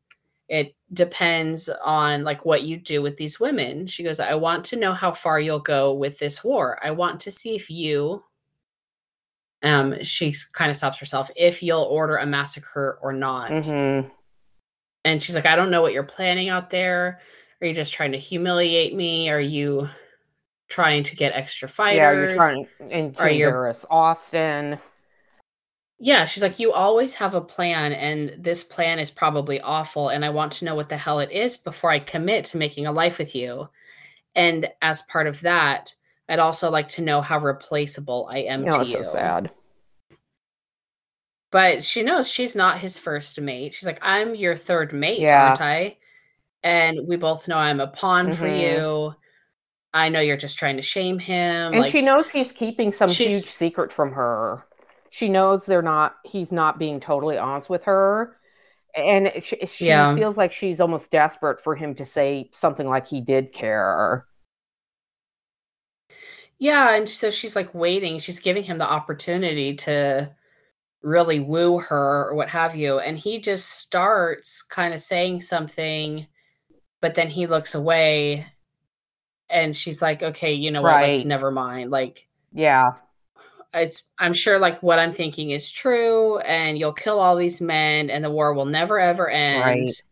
It depends on like what you do with these women. She goes, I want to know how far you'll go with this war. I want to see if you um she kind of stops herself if you'll order a massacre or not Mhm. and she's like i don't know what you're planning out there are you just trying to humiliate me are you trying to get extra fighters Yeah, you're trying and you- Harris Austin. yeah she's like you always have a plan and this plan is probably awful and i want to know what the hell it is before i commit to making a life with you and as part of that i'd also like to know how replaceable i am Oh, to it's you so sad. but she knows she's not his first mate. She's like, I'm your third mate, Yeah. aren't I? And we both know I'm a pawn for Mhm. you. I know you're just trying to shame him. And like, she knows he's keeping some huge secret from her. She knows they're not he's not being totally honest with her. And she, she Yeah. feels like she's almost desperate for him to say something like he did care. yeah, and so she's like waiting. She's giving him the opportunity to really woo her or what have you. And he just starts kind of saying something, but then he looks away and she's like, okay, you know what? Like, never mind. Like, Yeah. it's I'm sure like what I'm thinking is true, and you'll kill all these men, and the war will never ever end. Right.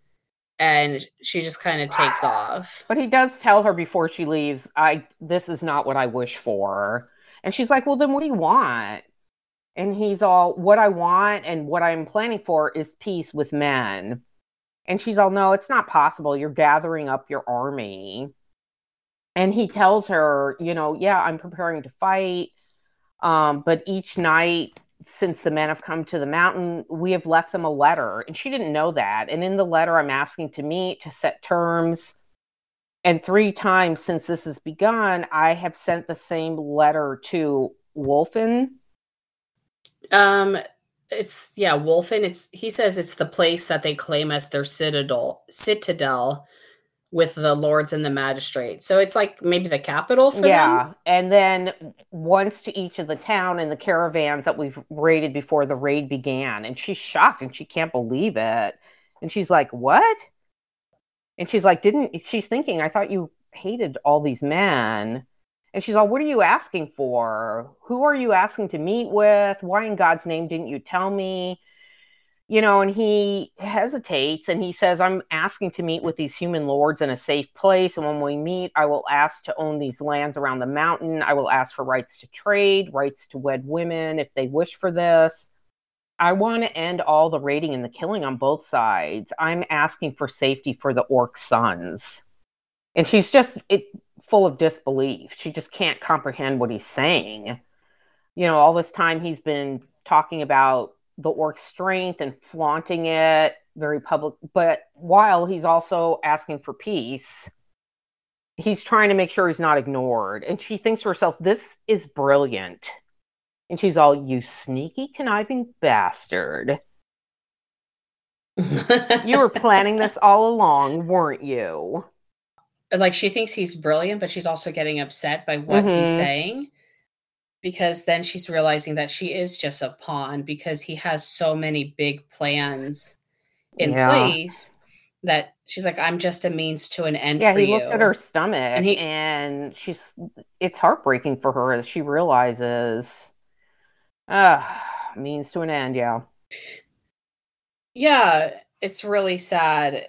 And she just kind of takes off. But he does tell her before she leaves, I this is not what I wish for. And she's like, "Well, then what do you want?" And he's all, "What I want and what I'm planning for is peace with men." And she's all, "No, it's not possible. You're gathering up your army." And he tells her, you know, "Yeah, I'm preparing to fight. Um, but each night since the men have come to the mountain, we have left them a letter. And she didn't know that. And in the letter, I'm asking to meet, to set terms. And three times since this has begun, I have sent the same letter to Wolfen. Um, it's yeah, Wolfen. It's he says it's the place that they claim as their citadel, citadel, with the lords and the magistrates. So it's like maybe the capital for yeah. them. And then once to each of the town and the caravans that we've raided before the raid began. And she's shocked and she can't believe it. And she's like, What? And she's like, Didn't she's thinking, I thought you hated all these men. And she's all, What are you asking for? Who are you asking to meet with? Why in God's name didn't you tell me? You know, and he hesitates and he says, I'm asking to meet with these human lords in a safe place. And when we meet, I will ask to own these lands around the mountain. I will ask for rights to trade, rights to wed women if they wish for this. I want to end all the raiding and the killing on both sides. I'm asking for safety for the orc sons. And she's just it, full of disbelief. She just can't comprehend what he's saying. You know, all this time he's been talking about the orc strength and flaunting it very public, but while he's also asking for peace, he's trying to make sure he's not ignored. And she thinks to herself, this is brilliant and she's all, You sneaky, conniving bastard. you were planning this all along, weren't you? Like she thinks he's brilliant, but she's also getting upset by what mm-hmm. he's saying because then she's realizing that she is just a pawn because he has so many big plans in yeah. place that she's like, I'm just a means to an end. Yeah, he you. looks at her stomach and, he, and she's it's heartbreaking for her as she realizes Ah, means to an end, yeah. Yeah, it's really sad.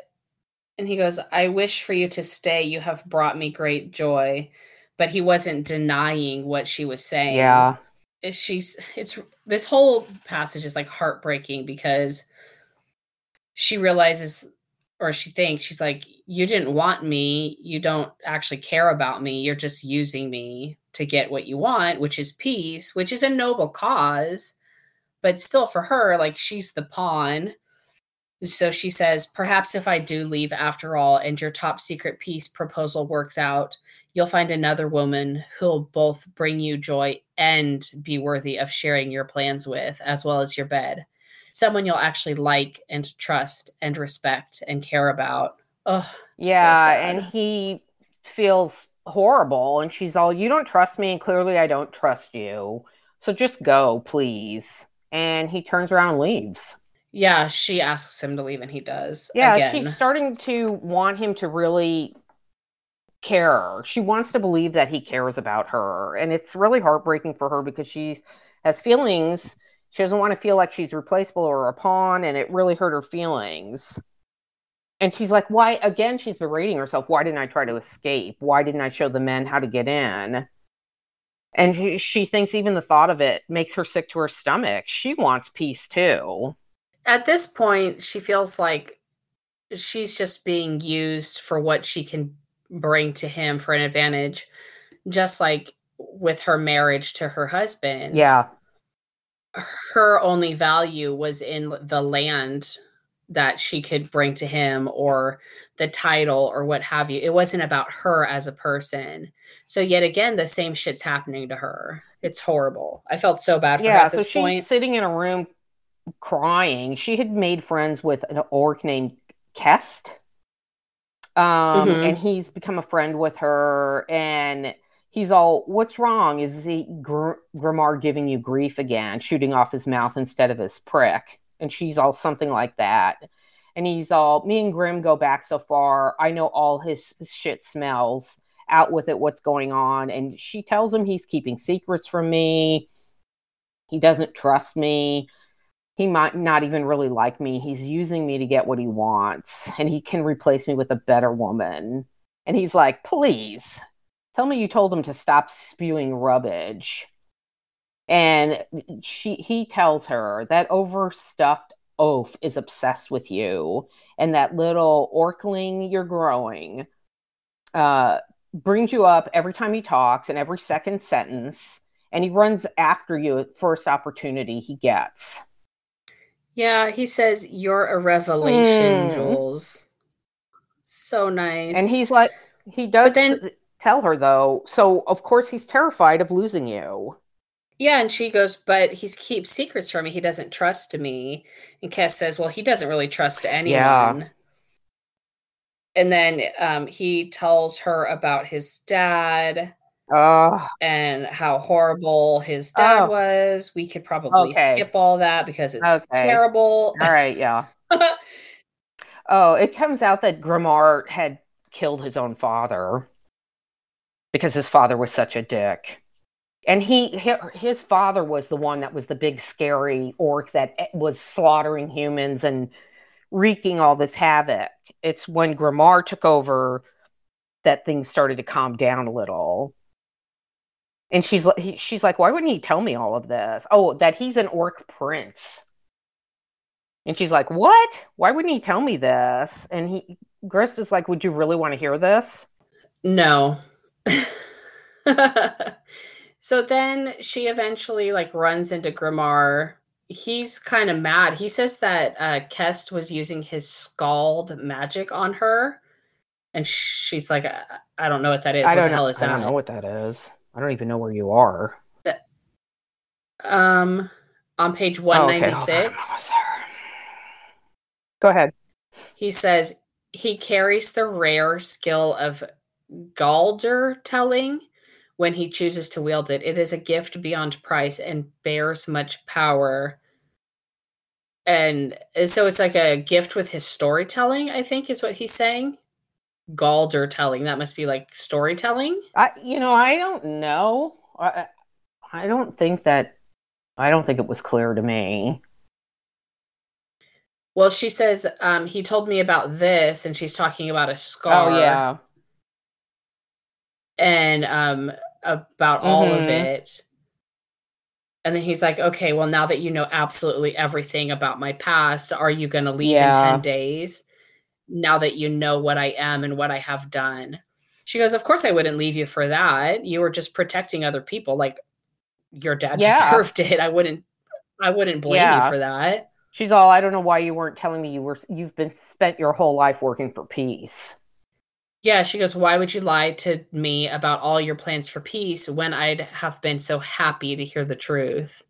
And he goes, I wish for you to stay. You have brought me great joy. But he wasn't denying what she was saying. Yeah. She's, it's, this whole passage is like heartbreaking because she realizes, or she thinks, she's like, You didn't want me. You don't actually care about me. You're just using me to get what you want, which is peace, which is a noble cause. But still, for her, like she's the pawn. So she says, Perhaps if I do leave after all and your top secret peace proposal works out, you'll find another woman who'll both bring you joy and be worthy of sharing your plans with, as well as your bed. Someone you'll actually like and trust and respect and care about. Oh, yeah. So and he feels horrible. And she's all, You don't trust me. And clearly, I don't trust you. So just go, please. And he turns around and leaves. Yeah, she asks him to leave, and he does. Yeah, again. she's starting to want him to really care. She wants to believe that he cares about her. And it's really heartbreaking for her because she has feelings. She doesn't want to feel like she's replaceable or a pawn, and it really hurt her feelings. And she's like, why? Again, she's berating herself. Why didn't I try to escape? Why didn't I show the men how to get in? And she, she thinks even the thought of it makes her sick to her stomach. She wants peace too. At this point, she feels like she's just being used for what she can bring to him for an advantage, just like with her marriage to her husband. Yeah. Her only value was in the land that she could bring to him or the title or what have you. It wasn't about her as a person. So yet again, the same shit's happening to her. It's horrible. I felt so bad for yeah, her at so this point. sitting in a room crying. She had made friends with an orc named Kest. Um, mm-hmm. and he's become a friend with her and he's all, what's wrong? Is he Gr- Grimarr giving you grief again, shooting off his mouth instead of his prick? and she's all something like that. And he's all, me and Grim go back so far. I know all his, his shit smells. Out with it, what's going on. And she tells him he's keeping secrets from me. He doesn't trust me. He might not even really like me. He's using me to get what he wants. And he can replace me with a better woman. And he's like, please tell me you told him to stop spewing rubbish and she he tells her that overstuffed oaf is obsessed with you and that little orkling you're growing uh, brings you up every time he talks and every second sentence and he runs after you at first opportunity he gets yeah he says you're a revelation mm. Jules so nice and he's like he does then tell her though so of course he's terrified of losing you yeah, and she goes, but he keeps secrets from me. He doesn't trust me. And Kes says, well, he doesn't really trust anyone. Yeah. And then um, he tells her about his dad uh, and how horrible his dad oh. was. We could probably okay. skip all that because it's okay. terrible. All right, yeah. oh, it comes out that Grimarr had killed his own father. because his father was such a dick. And he his father was the one that was the big scary orc that eh, was slaughtering humans and wreaking all this havoc. It's when Grimarr took over that things started to calm down a little. And she's he, she's like, why wouldn't he tell me all of this? Oh, that he's an orc prince. And she's like, what? Why wouldn't he tell me this? And he Grist is like, would you really want to hear this? No. so then she eventually like runs into Grimarr. He's kind of mad. He says that uh, Kest was using his scald magic on her, and she's like, I, I don't know what that is. I what the hell is that? I don't know what that is. I don't even know where you are. Um, on page one ninety six. Go ahead. He says he carries the rare skill of Galder telling when he chooses to wield it. It is a gift beyond price and bears much power. And so it's like a gift with his storytelling, I think is what he's saying. Galder telling. That must be like storytelling. I you know, I don't know. I I don't think that I don't think it was clear to me. Well, she says um, he told me about this, and she's talking about a scar. Oh yeah, and um, about all mm-hmm. of it. And then he's like, okay, well, now that you know absolutely everything about my past, are you going to leave yeah. in 10 days? Now that you know what I am and what I have done. She goes, of course I wouldn't leave you for that. You were just protecting other people. Like your dad yeah. deserved it. I wouldn't, I wouldn't blame yeah. you for that. She's all, I don't know why you weren't telling me you were, you've been spent your whole life working for peace. Yeah, she goes, Why would you lie to me about all your plans for peace when I'd have been so happy to hear the truth?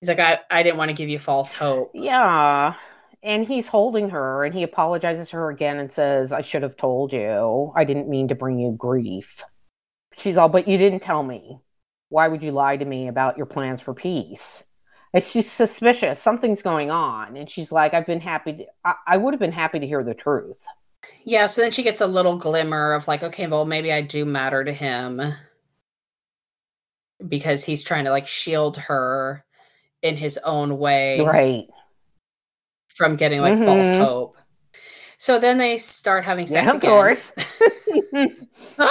He's like, I, I didn't want to give you false hope. Yeah. And he's holding her and he apologizes to her again and says, I should have told you. I didn't mean to bring you grief. She's all, But you didn't tell me. Why would you lie to me about your plans for peace? And she's suspicious. Something's going on. And she's like, I've been happy. To, I, I would have been happy to hear the truth. Yeah, so then she gets a little glimmer of like, okay, well, maybe I do matter to him because he's trying to like shield her in his own way. Right. From getting like mm-hmm. false hope. So then they start having sex yeah, of again. course.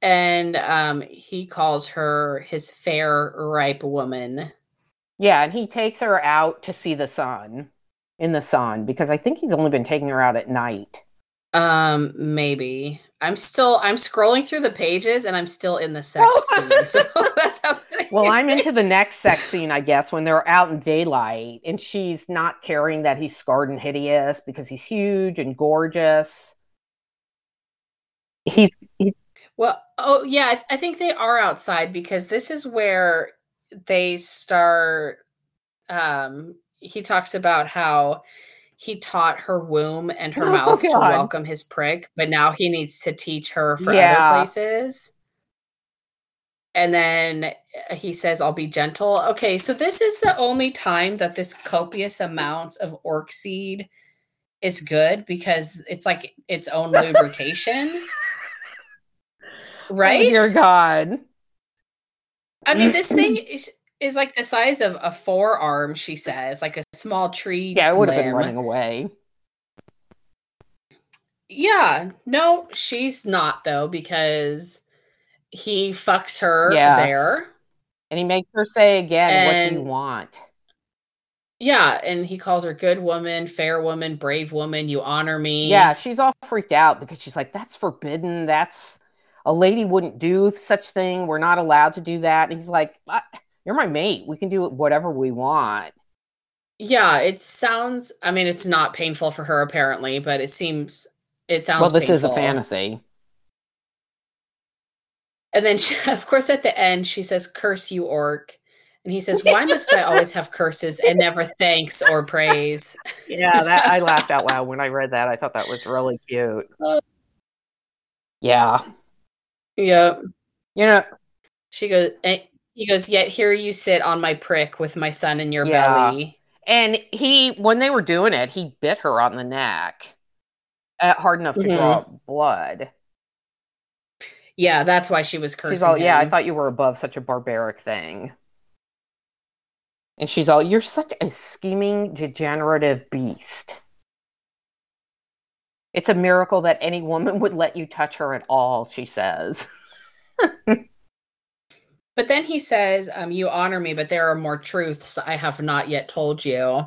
and um he calls her his fair ripe woman. Yeah, and he takes her out to see the sun in the sun because I think he's only been taking her out at night. Um, maybe. I'm still I'm scrolling through the pages and I'm still in the sex scene. So that's how Well, I'm into the next sex scene, I guess, when they're out in daylight and she's not caring that he's scarred and hideous because he's huge and gorgeous. He's, he's well, oh yeah, I, th- I think they are outside because this is where they start um he talks about how he taught her womb and her oh, mouth God. to welcome his prick, but now he needs to teach her for yeah. other places. And then uh, he says, I'll be gentle. Okay, so this is the only time that this copious amount of orc seed is good because it's like its own lubrication. right? Oh, dear God. I mean, this thing is is like the size of a forearm, she says, like a small tree. Yeah, I would have been running away. Yeah, no, she's not though, because he fucks her yes. there. And he makes her say again, and, what do you want? Yeah, and he calls her good woman, fair woman, brave woman, you honor me. Yeah, she's all freaked out because she's like, that's forbidden. That's a lady wouldn't do such thing. We're not allowed to do that. And he's like, you're my mate. We can do whatever we want. Yeah, it sounds. I mean, it's not painful for her apparently, but it seems it sounds. Well, this painful. is a fantasy. And then, she, of course, at the end, she says, "Curse you, orc." And he says, "Why must I always have curses and never thanks or praise?" yeah, that I laughed out loud when I read that. I thought that was really cute. Uh, yeah. Yeah. You know, she goes, he goes, Yet here you sit on my prick with my son in your yeah. belly. And he, when they were doing it, he bit her on the neck uh, hard enough to mm-hmm. draw blood. Yeah, that's why she was cursing. She's all, yeah, I thought you were above such a barbaric thing. And she's all, you're such a scheming, degenerative beast. It's a miracle that any woman would let you touch her at all, she says. But then he says, um, "You honor me, but there are more truths I have not yet told you."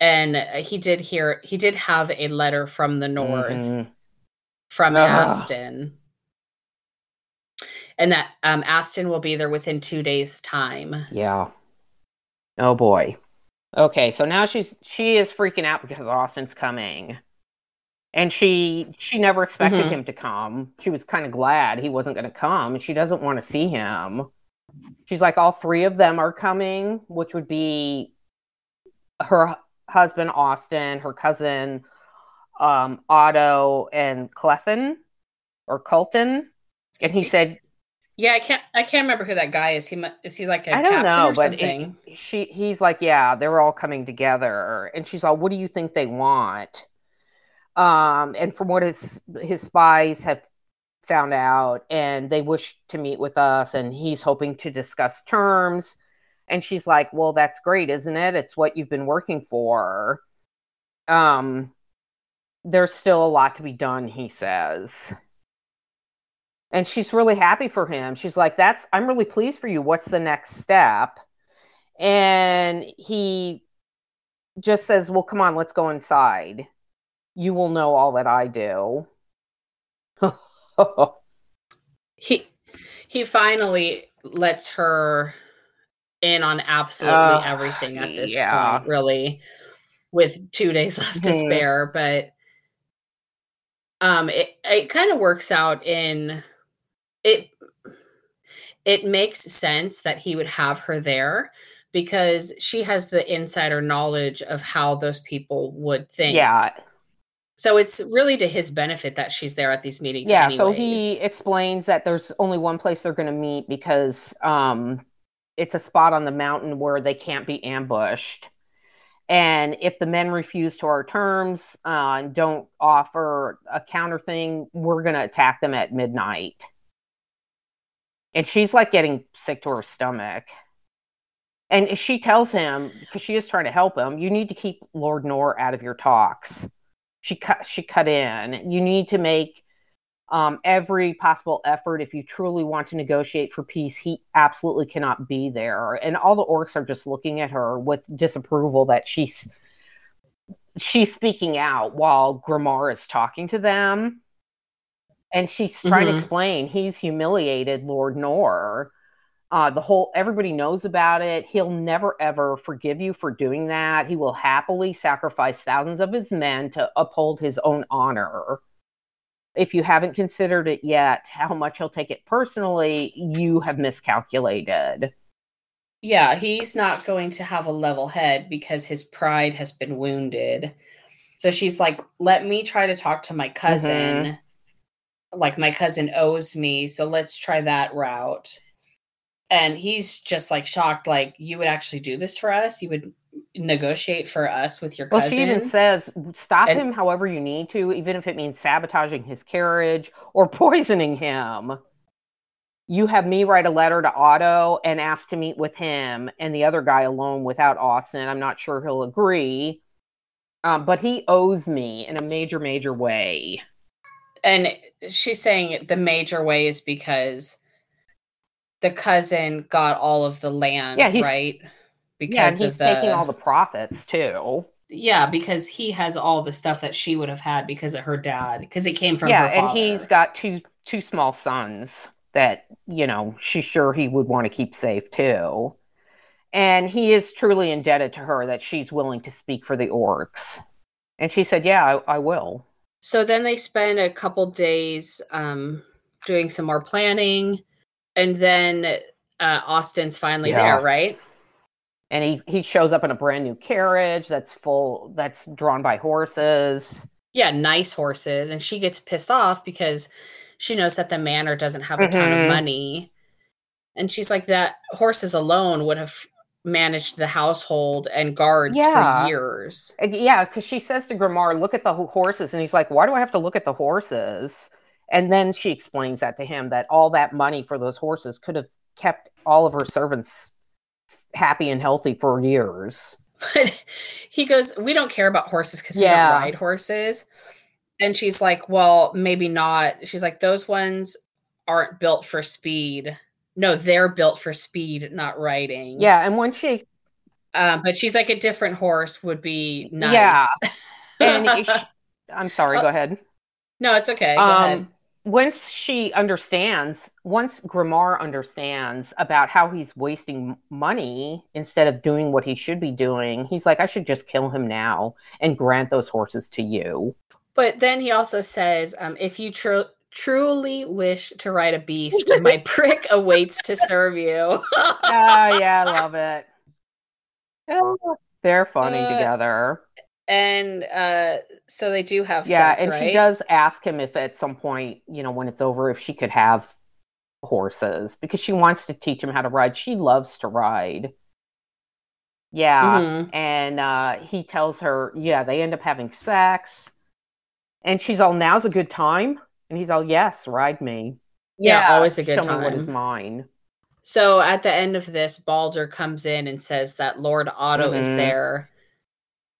And uh, he did hear. He did have a letter from the north Mhm. from Ugh. Aston, and that um, Aston will be there within two days' time. Yeah. Oh boy. Okay, so now she's she is freaking out because Austin's coming. And she she never expected Mhm. him to come. She was kind of glad he wasn't going to come and she doesn't want to see him. She's like all three of them are coming, which would be her husband Austin, her cousin um Otto and Clefin or Colton. And he said Yeah, I can't. I can't remember who that guy is. He is he like a I don't captain know, or but something? it, she he's like, yeah, they're all coming together, and she's all, what do you think they want? Um, and from what his his spies have found out, and they wish to meet with us, and he's hoping to discuss terms. And she's like, well, that's great, isn't it? It's what you've been working for. Um, there's still a lot to be done, he says. And she's really happy for him. She's like, That's, I'm really pleased for you. What's the next step? And he just says, Well, come on, let's go inside. You will know all that I do. He he finally lets her in on absolutely Ugh, everything at this yeah. point, really, with two days left to Mhm. spare. But um it, it kind of works out in it it makes sense that he would have her there because she has the insider knowledge of how those people would think. yeah. So it's really to his benefit that she's there at these meetings. Yeah. So he explains that there's only one place they're going to meet because um, it's a spot on the mountain where they can't be ambushed. And if the men refuse to our terms uh, and don't offer a counter thing, we're going to attack them at midnight. And she's like getting sick to her stomach. And she tells him, because she is trying to help him, you need to keep Lord Nor out of your talks. She cut she cut in. You need to make um, every possible effort if you truly want to negotiate for peace. He absolutely cannot be there. And all the orcs are just looking at her with disapproval that she's she's speaking out while Grimarr is talking to them. And she's trying to Mhm. explain he's humiliated Lord Nor. Uh, the whole everybody knows about it. He'll never ever forgive you for doing that. He will happily sacrifice thousands of his men to uphold his own honor. If you haven't considered it yet, how much he'll take it personally, you have miscalculated. Yeah, he's not going to have a level head because his pride has been wounded. So she's like, let me try to talk to my cousin. Like, my cousin owes me. So let's try that route. And he's just like shocked, like, you would actually do this for us? You would negotiate for us with your cousin. Well, she even says, stop And- him however you need to, even if it means sabotaging his carriage or poisoning him. You have me write a letter to Otto and ask to meet with him and the other guy alone without Austin. I'm not sure he'll agree, um, but he owes me in a major, major way. and she's saying the major way is because the cousin got all of the land, Yeah, he's- right? yeah, and Because he's of the taking all the profits too. yeah, because he has all the stuff that she would have had because of her dad, because it came from yeah, her and he's got two two small sons that you know she's sure he would want to keep safe too. And he is truly indebted to her that she's willing to speak for the orcs. And she said, "Yeah, I, I will." So then they spend a couple days um, doing some more planning, and then uh, Austin's finally Yeah. there, right? And he he shows up in a brand new carriage that's full that's drawn by horses. Yeah, nice horses, and she gets pissed off because she knows that the manor doesn't have a ton Mhm. of money, and she's like, "That horses alone would have managed the household and guards Yeah. for years." Yeah, because she says to Grimarr, "Look at the horses," and he's like, "Why do I have to look at the horses?" And then she explains that to him that all that money for those horses could have kept all of her servants happy and healthy for years. But he goes, We don't care about horses because Yeah. we don't ride horses. And she's like, Well, maybe not. She's like, Those ones aren't built for speed. No, they're built for speed, not riding. Yeah, and when she Um, but she's like, A different horse would be nice. Yeah. and she- I'm sorry, go ahead. no, it's okay. Go um, ahead. Once she understands, once Grimarr understands about how he's wasting money instead of doing what he should be doing, he's like, I should just kill him now and grant those horses to you. But then he also says, um, If you tru- truly wish to ride a beast, my prick awaits to serve you. oh, yeah, I love it. Oh, they're funny Uh, together. And uh, so they do have Yeah, sex, and right? she does ask him if at some point, you know, when it's over, if she could have horses because she wants to teach him how to ride. She loves to ride. Yeah. Mhm. And uh, he tells her, yeah, they end up having sex. And she's all, now's a good time. And he's all, yes, ride me. Yeah, always a good show me what is mine. So at the end of this, Balder comes in and says that Lord Otto is Mhm. there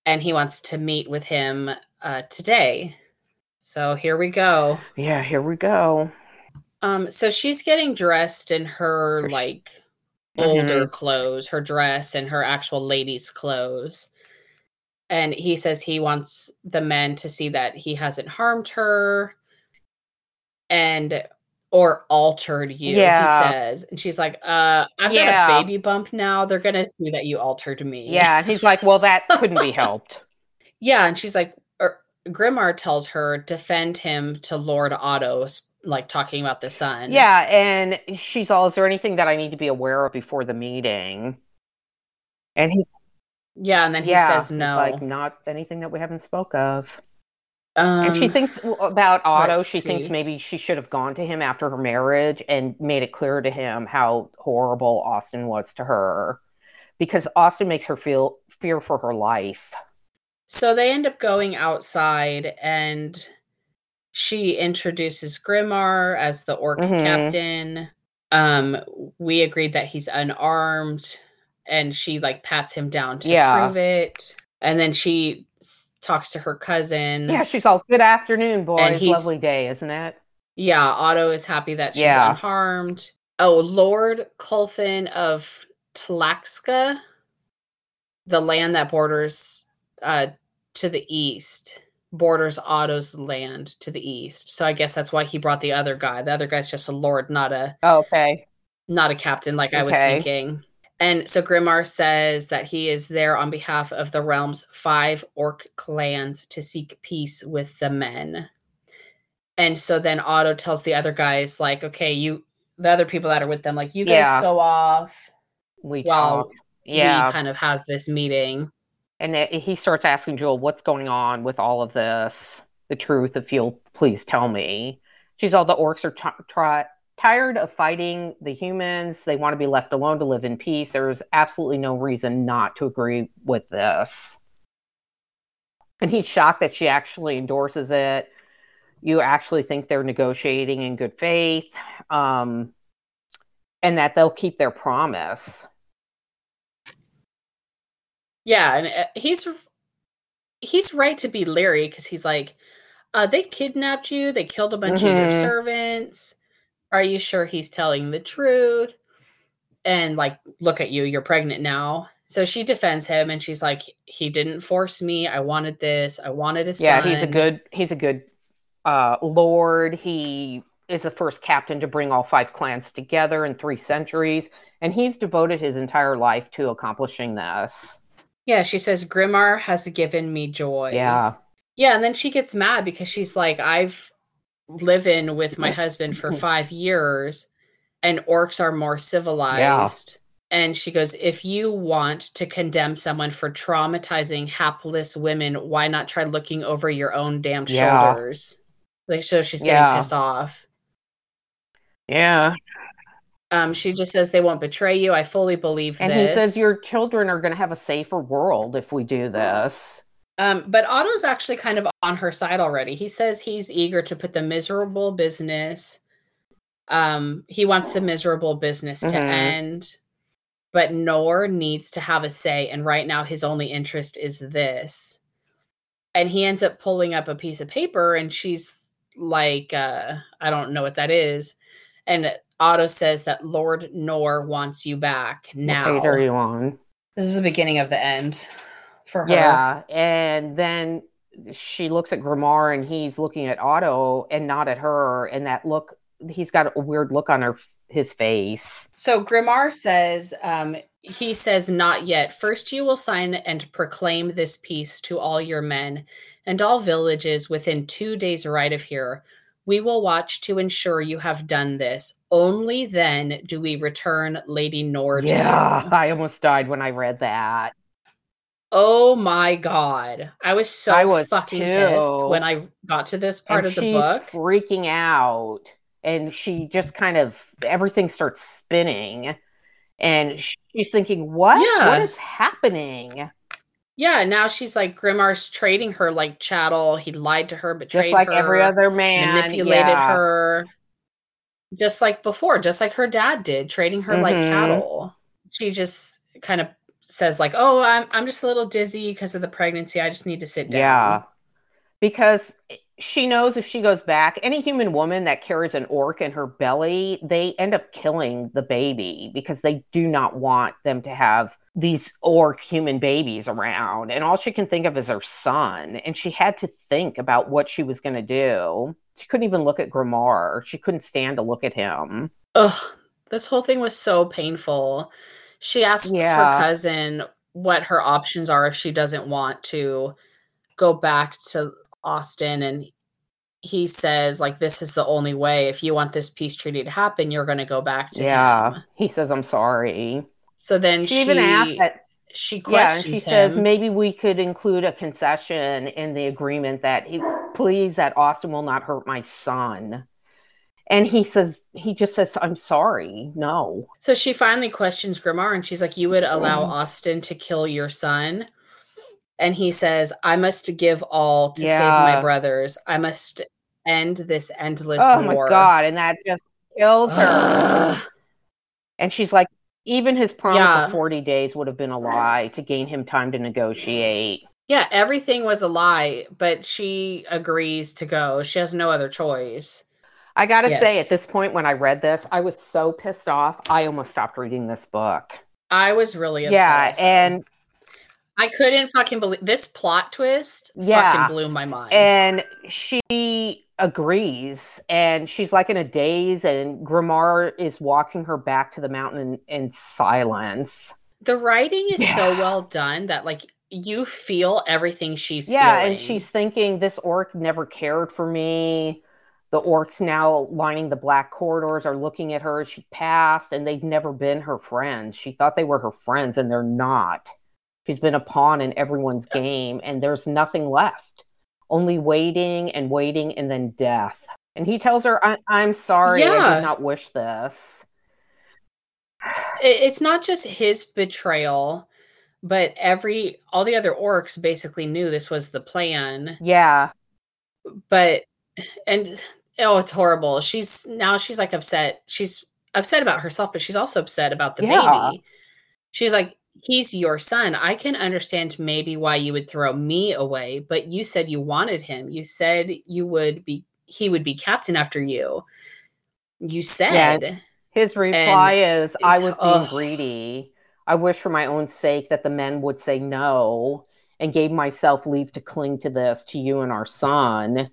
and he wants to meet with him uh, today. So here we go. Yeah, here we go. Um, so she's getting dressed in her like older Mhm. clothes, her dress and her actual lady's clothes. And he says he wants the men to see that he hasn't harmed her and or altered you, Yeah. he says. And she's like, uh, I've Yeah. got a baby bump now. They're gonna see that you altered me. Yeah. And he's like, well, that couldn't be helped. Yeah, and she's like, er, Grimarr tells her defend him to Lord Otto, like talking about the son. Yeah. And she's all, is there anything that I need to be aware of before the meeting? And he, yeah, and then he yeah, says no. like, not anything that we haven't spoke of. Um, and she thinks about Otto. She thinks maybe she should have gone to him after her marriage and made it clear to him how horrible Austin was to her, because Austin makes her feel fear for her life. So they end up going outside and she introduces Grimarr as the orc Mhm. captain. Um, we agreed that he's unarmed and she like pats him down to Yeah. prove it. And then she s- talks to her cousin. Yeah, she's all good afternoon, boys. Lovely day, isn't it? Yeah, Otto is happy that she's Yeah. unharmed. Oh, Lord Colthin of Tlaxca, the land that borders uh, to the east, borders Otto's land to the east. So I guess that's why he brought the other guy. The other guy's just a lord, not a Okay. not a captain like I was thinking. And so Grimarr says that he is there on behalf of the realm's five orc clans to seek peace with the men. And so then Otto tells the other guys, like, okay, you, the other people that are with them, like, you guys Yeah. go off We while talk. Yeah. we kind of have this meeting. And he starts asking Jule, what's going on with all of this? The truth, if you'll please tell me. She's all the orcs are t- try- tired of fighting the humans. They want to be left alone to live in peace. There's absolutely no reason not to agree with this. And he's shocked that she actually endorses it. You actually think they're negotiating in good faith, um, and that they'll keep their promise. Yeah, and uh, he's he's right to be leery because he's like, uh, they kidnapped you, they killed a bunch of your Mhm. servants. Are you sure he's telling the truth? And like, look at you, you're pregnant now. So she defends him, and she's like, he didn't force me. I wanted this. I wanted a Yeah, son. he's a good he's a good uh lord. He is the first captain to bring all five clans together in three centuries, and he's devoted his entire life to accomplishing this. Yeah, she says Grimarr has given me joy. Yeah. Yeah, and then she gets mad because she's like, I've living with my husband for five years, and orcs are more civilized. And she goes, if you want to condemn someone for traumatizing hapless women, why not try looking over your own damn Yeah. shoulders? Like, so she's getting Yeah. pissed off. Yeah. Um, she just says they won't betray you. I fully believe And this. he says your children are going to have a safer world if we do this. Um, but Otto's actually kind of on her side already. He says he's eager to put the miserable business. Um, he wants the miserable business Mhm. to end, but Nor needs to have a say. And right now, his only interest is this. And he ends up pulling up a piece of paper, and she's like, uh, I don't know what that is. And Otto says that Lord Nor wants you back now. What page are you on? This is the beginning of the end for her. Yeah, and then she looks at Grimarr and he's looking at Otto and not at her, and that look he's got a weird look on her his face. So Grimarr says, um, he says, not yet. First, you will sign and proclaim this peace to all your men and all villages within two days' ride of here. We will watch to ensure you have done this. Only then do we return Lady Nord. Yeah. I almost died when I read that. Oh my god. I was so I was fucking too. pissed when I got to this part and of the she's book. freaking out, and she just kind of everything starts spinning, and she's thinking, "What? Yeah. What is happening?" Yeah, now she's like Grimarr's trading her like chattel. He lied to her, betrayed Just like her. every other man, manipulated yeah. her just like before, just like her dad did, trading her like Mhm. cattle. She just kind of says like, "Oh, I'm I'm just a little dizzy because of the pregnancy. I just need to sit down." Yeah. Because she knows if she goes back, any human woman that carries an orc in her belly, they end up killing the baby because they do not want them to have these orc human babies around. And all she can think of is her son. And she had to think about what she was going to do. She couldn't even look at Grimarr. She couldn't stand to look at him. Ugh, this whole thing was so painful. She asks Yeah. her cousin what her options are if she doesn't want to go back to Austin and he says like this is the only way if you want this peace treaty to happen you're going to go back to yeah. him. He says, I'm sorry. So then She, she, even asked that she Yeah, and questions she says maybe we could include a concession in the agreement that he please that Austin will not hurt my son. And he says he just says I'm sorry. No. So she finally questions Grimarr and she's like, You would allow Mm. Austin to kill your son? And he says, I must give all to save my brothers. I must end this endless oh war. Oh my god, and that just kills her. Ugh. and she's like even his promise Yeah. of 40 days would have been a lie to gain him time to negotiate. yeah, everything was a lie, but she agrees to go. She has no other choice. I got to say at this point when I read this, I was so pissed off. I almost stopped reading this book. I was really upset. yeah, and I couldn't fucking believe this plot twist Yeah. fucking blew my mind. and she agrees and she's like in a daze and Grimarr is walking her back to the mountain in, in silence the writing is so well done that like you feel everything she's yeah feeling. and she's thinking this orc never cared for me the orcs now lining the black corridors are looking at her as she passed and they've never been her friends. She thought they were her friends and they're not. She's been a pawn in everyone's game and there's nothing left. Only waiting and waiting and then death. And he tells her I- i'm sorry i did not wish this. It's not just his betrayal, but every all the other orcs basically knew this was the plan. yeah. But and oh, it's horrible. She's now she's like upset. She's upset about herself, but she's also upset about the Yeah. baby. She's like, he's your son. I can understand maybe why you would throw me away, but you said you wanted him. You said you would be he would be captain after you. You said His reply is, I was being ugh. greedy. I wish for my own sake that the men would say no and gave myself leave to cling to this, to you and our son.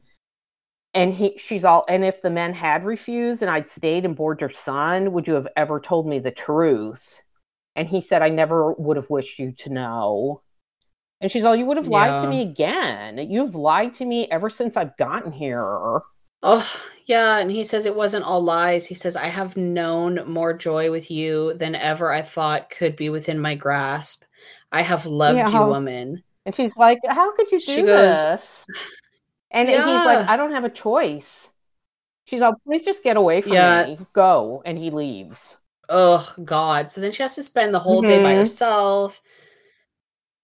And he she's all and if the men had refused and I'd stayed and bored your son, would you have ever told me the truth? And he said, I never would have wished you to know. And she's all, You would have lied to me again. You've lied to me ever since I've gotten here. Oh, yeah. And he says it wasn't all lies. He says, I have known more joy with you than ever I thought could be within my grasp. I have loved you, woman. And she's like, How could you do She goes, this? And he's like, I don't have a choice. She's like, Please just get away from Yeah. me. Go. And he leaves. Oh, God. So then she has to spend the whole day by Mhm. herself.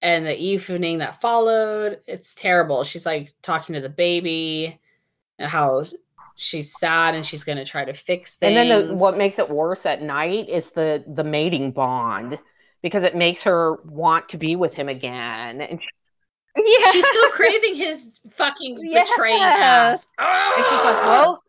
And the evening that followed, it's terrible. She's like talking to the baby and how she's sad and she's going to try to fix things. And then the, what makes it worse at night is the the mating bond because it makes her want to be with him again. And she, yeah. She's still craving his fucking yes. betrayed ass. And she's like, well,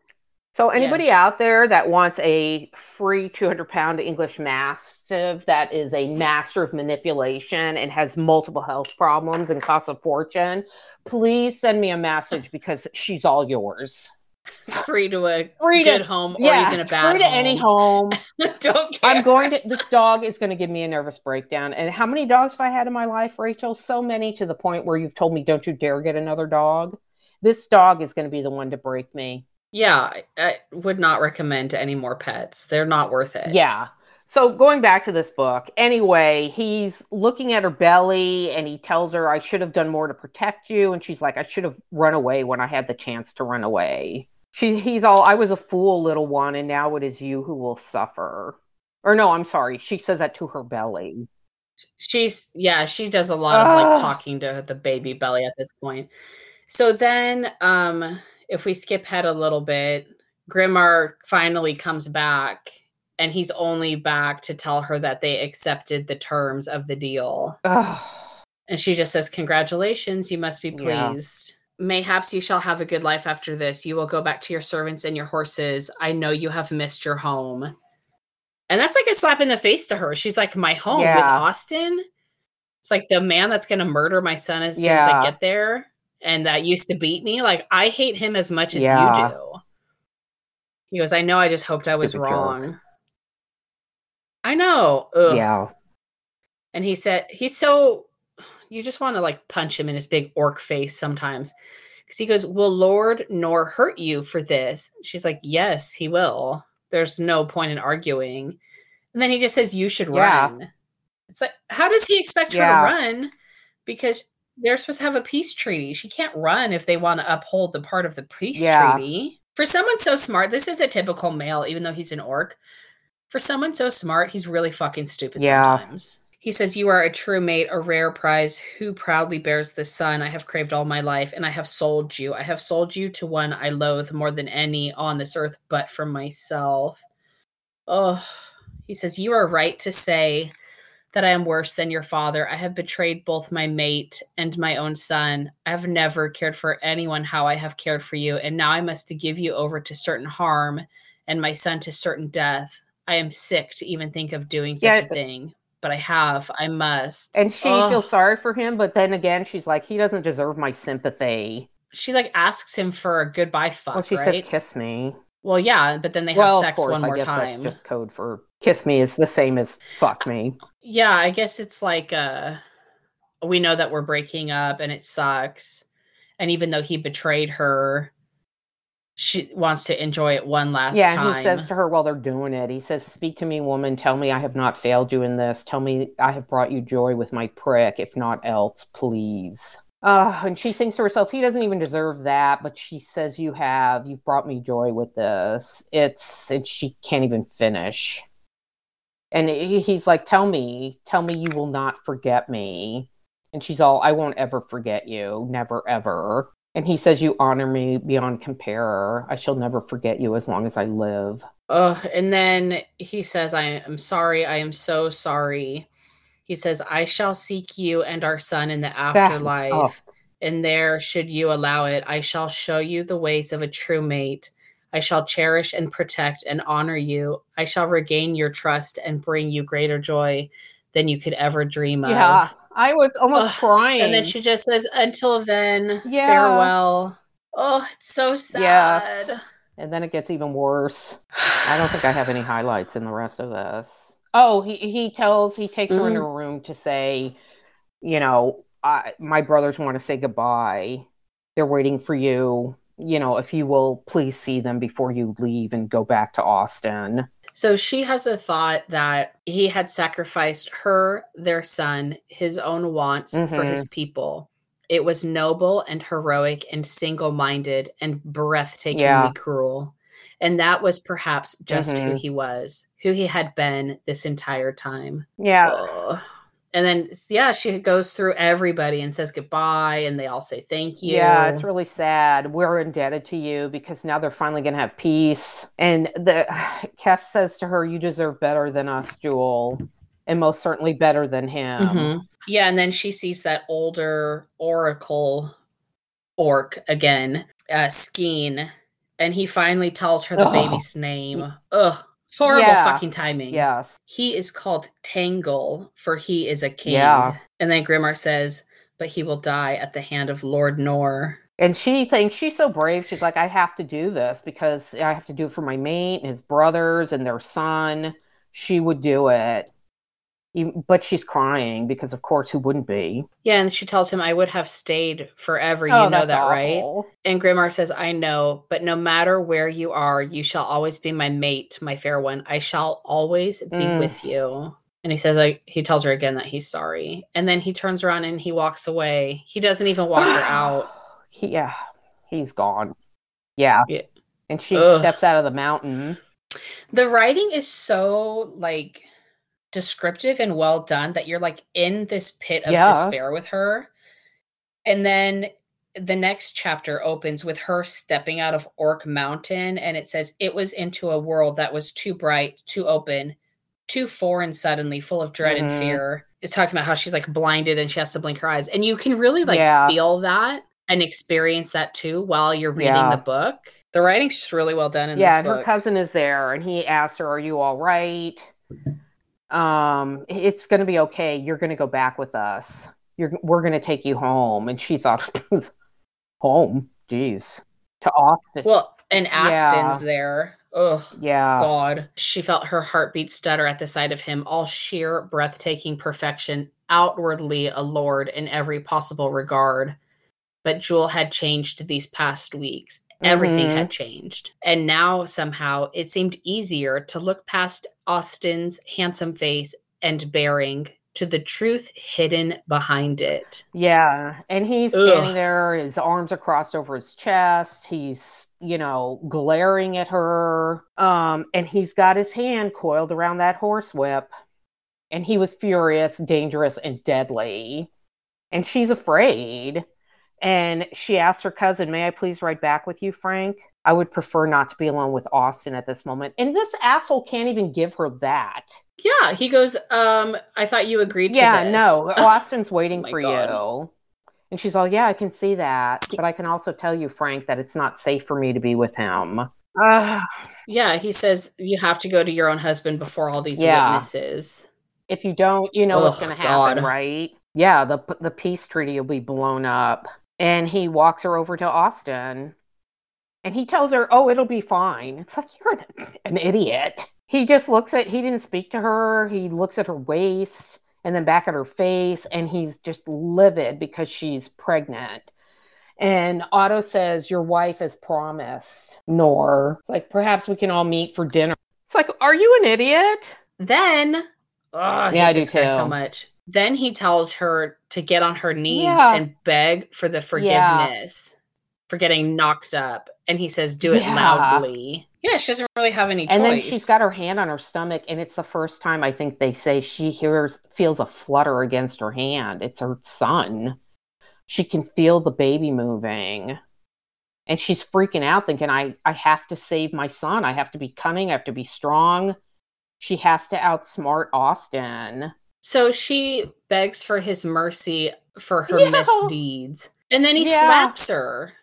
so anybody yes. out there that wants a free 200 pound English Mastiff that is a master of manipulation and has multiple health problems and costs a fortune, please send me a message because she's all yours free to a free good to, home or yeah, even a bad free to home. any home. Don't care. I'm going to this dog is going to give me a nervous breakdown. And how many dogs have I had in my life, Rachel? So many to the point where you've told me don't you dare get another dog. This dog is going to be the one to break me. Yeah, I would not recommend any more pets. They're not worth it. Yeah. So going back to this book, anyway, he's looking at her belly and he tells her, I should have done more to protect you. And she's like, I should have run away when I had the chance to run away she he's all I was a fool, little one, and now it is you who will suffer. Or no, I'm sorry. She says that to her belly. She's yeah, she does a lot of like talking to the baby belly at this point. So then um if we skip ahead a little bit, Grimarr finally comes back and he's only back to tell her that they accepted the terms of the deal. And she just says, Congratulations, you must be pleased. Yeah. Mayhaps you shall have a good life after this. You will go back to your servants and your horses. I know you have missed your home. And that's like a slap in the face to her. She's like, My home yeah. with Austin? It's like the man that's going to murder my son as yeah. soon as I get there and that used to beat me. Like, I hate him as much as yeah. you do. He goes, I know, I just hoped I was wrong. Jerk. I know. Ugh. Yeah. And he said, He's so you just want to like punch him in his big orc face sometimes. Because he goes, Will Lord nor hurt you for this? She's like, Yes, he will. There's no point in arguing. And then he just says, You should yeah. run. It's like, how does he expect her to run? Because they're supposed to have a peace treaty. She can't run if they want to uphold the part of the peace yeah. treaty. For someone so smart, this is a typical male, even though he's an orc. For someone so smart, he's really fucking stupid yeah. sometimes. He says, You are a true mate, a rare prize. Who proudly bears the son I have craved all my life, and I have sold you. I have sold you to one I loathe more than any on this earth but for myself. Oh, he says, You are right to say that I am worse than your father. I have betrayed both my mate and my own son. I have never cared for anyone how I have cared for you, and now I must give you over to certain harm and my son to certain death. I am sick to even think of doing such yeah, a thing but I have. I must. And she Ugh. feels sorry for him, but then again, she's like, he doesn't deserve my sympathy. She like asks him for a goodbye fuck. Well, she right? says, "Kiss me." Well, yeah, but then they have well, sex course, one more time. That's just code for "kiss me" is the same as "fuck me." Yeah, I guess it's like uh, we know that we're breaking up and it sucks. And even though he betrayed her, she wants to enjoy it one last yeah, time. he says to her while they're doing it, he says, Speak to me, woman. Tell me I have not failed you in this. Tell me I have brought you joy with my prick. If not else, please. Uh, and she thinks to herself, he doesn't even deserve that. But she says, You have. You've brought me joy with this. It's, and she can't even finish. And he's like, Tell me, tell me you will not forget me. And she's all, I won't ever forget you. Never, ever. And he says, You honor me beyond compare. I shall never forget you as long as I live. Oh, and then he says, I am sorry. I am so sorry. He says, I shall seek you and our son in the afterlife. Oh. And there, should you allow it, I shall show you the ways of a true mate. I shall cherish and protect and honor you. I shall regain your trust and bring you greater joy than you could ever dream yeah. of. I was almost Ugh. crying. And then she just says, "Until then, yeah. farewell." Oh, it's so sad. Yes. And then it gets even worse. I don't think I have any highlights in the rest of this. Oh, he he tells he takes mm. her into mm. a room to say, you know, I, my brothers want to say goodbye. They're waiting for you. You know, if you will please see them before you leave and go back to Austin. So she has a thought that he had sacrificed her, their son, his own wants mm-hmm. for his mm-hmm. people. It was noble and heroic and single minded and breathtakingly yeah. cruel. And that was perhaps just mm-hmm. who he was, who he had been this entire time. Yeah. And then yeah, she goes through everybody and says goodbye and they all say thank you. Yeah, it's really sad. We're indebted to you because now they're finally going to have peace. And the Kes says to her, "You deserve better than us, Jule." And most certainly better than him. Mhm. Yeah, and then she sees that older oracle orc again, uh Skeen, and he finally tells her the baby's name. Ugh. Horrible Yeah. fucking timing. Yes. He is called Tangle, for he is a king. Yeah. And then Grimarr says, but he will die at the hand of Lord Nor. And she thinks she's so brave. She's like, I have to do this because I have to do it for my mate and his brothers and their son. She would do it. But she's crying because, of course, who wouldn't be? Yeah, and she tells him, I would have stayed forever. Oh, you know that's that, right? And Grimarr says, I know, but no matter where you are, you shall always be my mate, my fair one. I shall always be Mm. with you. And he says, like, he tells her again that he's sorry. And then he turns around and he walks away. He doesn't even walk her out. He, yeah, he's gone. Yeah. Yeah. And she Ugh. steps out of the mountain. The writing is so like descriptive and well done that you're like in this pit of Yeah. despair with her. And then the next chapter opens with her stepping out of Orc Mountain and it says it was into a world that was too bright, too open, too foreign suddenly, full of dread and Mhm. fear. It's talking about how she's like blinded and she has to blink her eyes. And you can really like Yeah. feel that and experience that too while you're reading Yeah. the book. The writing's just really well done in yeah, this and her cousin is there, and he asks her, "Are you all right? Um, it's going to be okay. You're going to go back with us. You're we're going to take you home." And she thought, "Home? Jeez, to Austin." Well, and Yeah. There. Ugh, yeah, God. She felt her heartbeat stutter at the sight of him, all sheer, breathtaking perfection, outwardly a lord in every possible regard. But Jule had changed these past weeks. Everything Mhm. had changed. And now, somehow, it seemed easier to look past Austin's handsome face and bearing to the truth hidden behind it. yeah. And he's Ugh. standing there. His arms are crossed over his chest. He's you know glaring at her. Um, and he's got his hand coiled around that horsewhip. And he was furious, dangerous, and deadly. And she's afraid. And she asks her cousin, May I please ride back with you, Frank? I would prefer not to be alone with Austin at this moment. And this asshole can't even give her that. Yeah, he goes, um, I thought you agreed to Yeah, no, Austin's waiting my for God. you. And she's all, Yeah, I can see that. But I can also tell you, Frank, that it's not safe for me to be with him. Ugh. Yeah, he says you have to go to your own husband before all these Yeah. witnesses. if you don't, you know what's going to happen, God. right? Yeah, the the peace treaty will be blown up. And he walks her over to Austin, and he tells her, "Oh, it'll be fine." It's like you're an, an idiot. He just looks at. He didn't speak to her. He looks at her waist and then back at her face, and he's just livid because she's pregnant. And Otto says, "Your wife has promised." Nor it's like perhaps we can all meet for dinner. It's like, are you an idiot? Then, oh, I Yeah, I do guy so much. Then he tells her to get on her knees Yeah. and beg for the forgiveness for getting knocked up. And he says, do it Yeah. loudly. Yeah, she doesn't really have any choice. And then she's got her hand on her stomach, and it's the first time I think they say she hears feels a flutter against her hand. It's her son. She can feel the baby moving. And she's freaking out, thinking, I, I have to save my son. I have to be cunning. I have to be strong. She has to outsmart Austin. So she begs for his mercy for her Yeah. misdeeds. And then he Yeah. slaps her.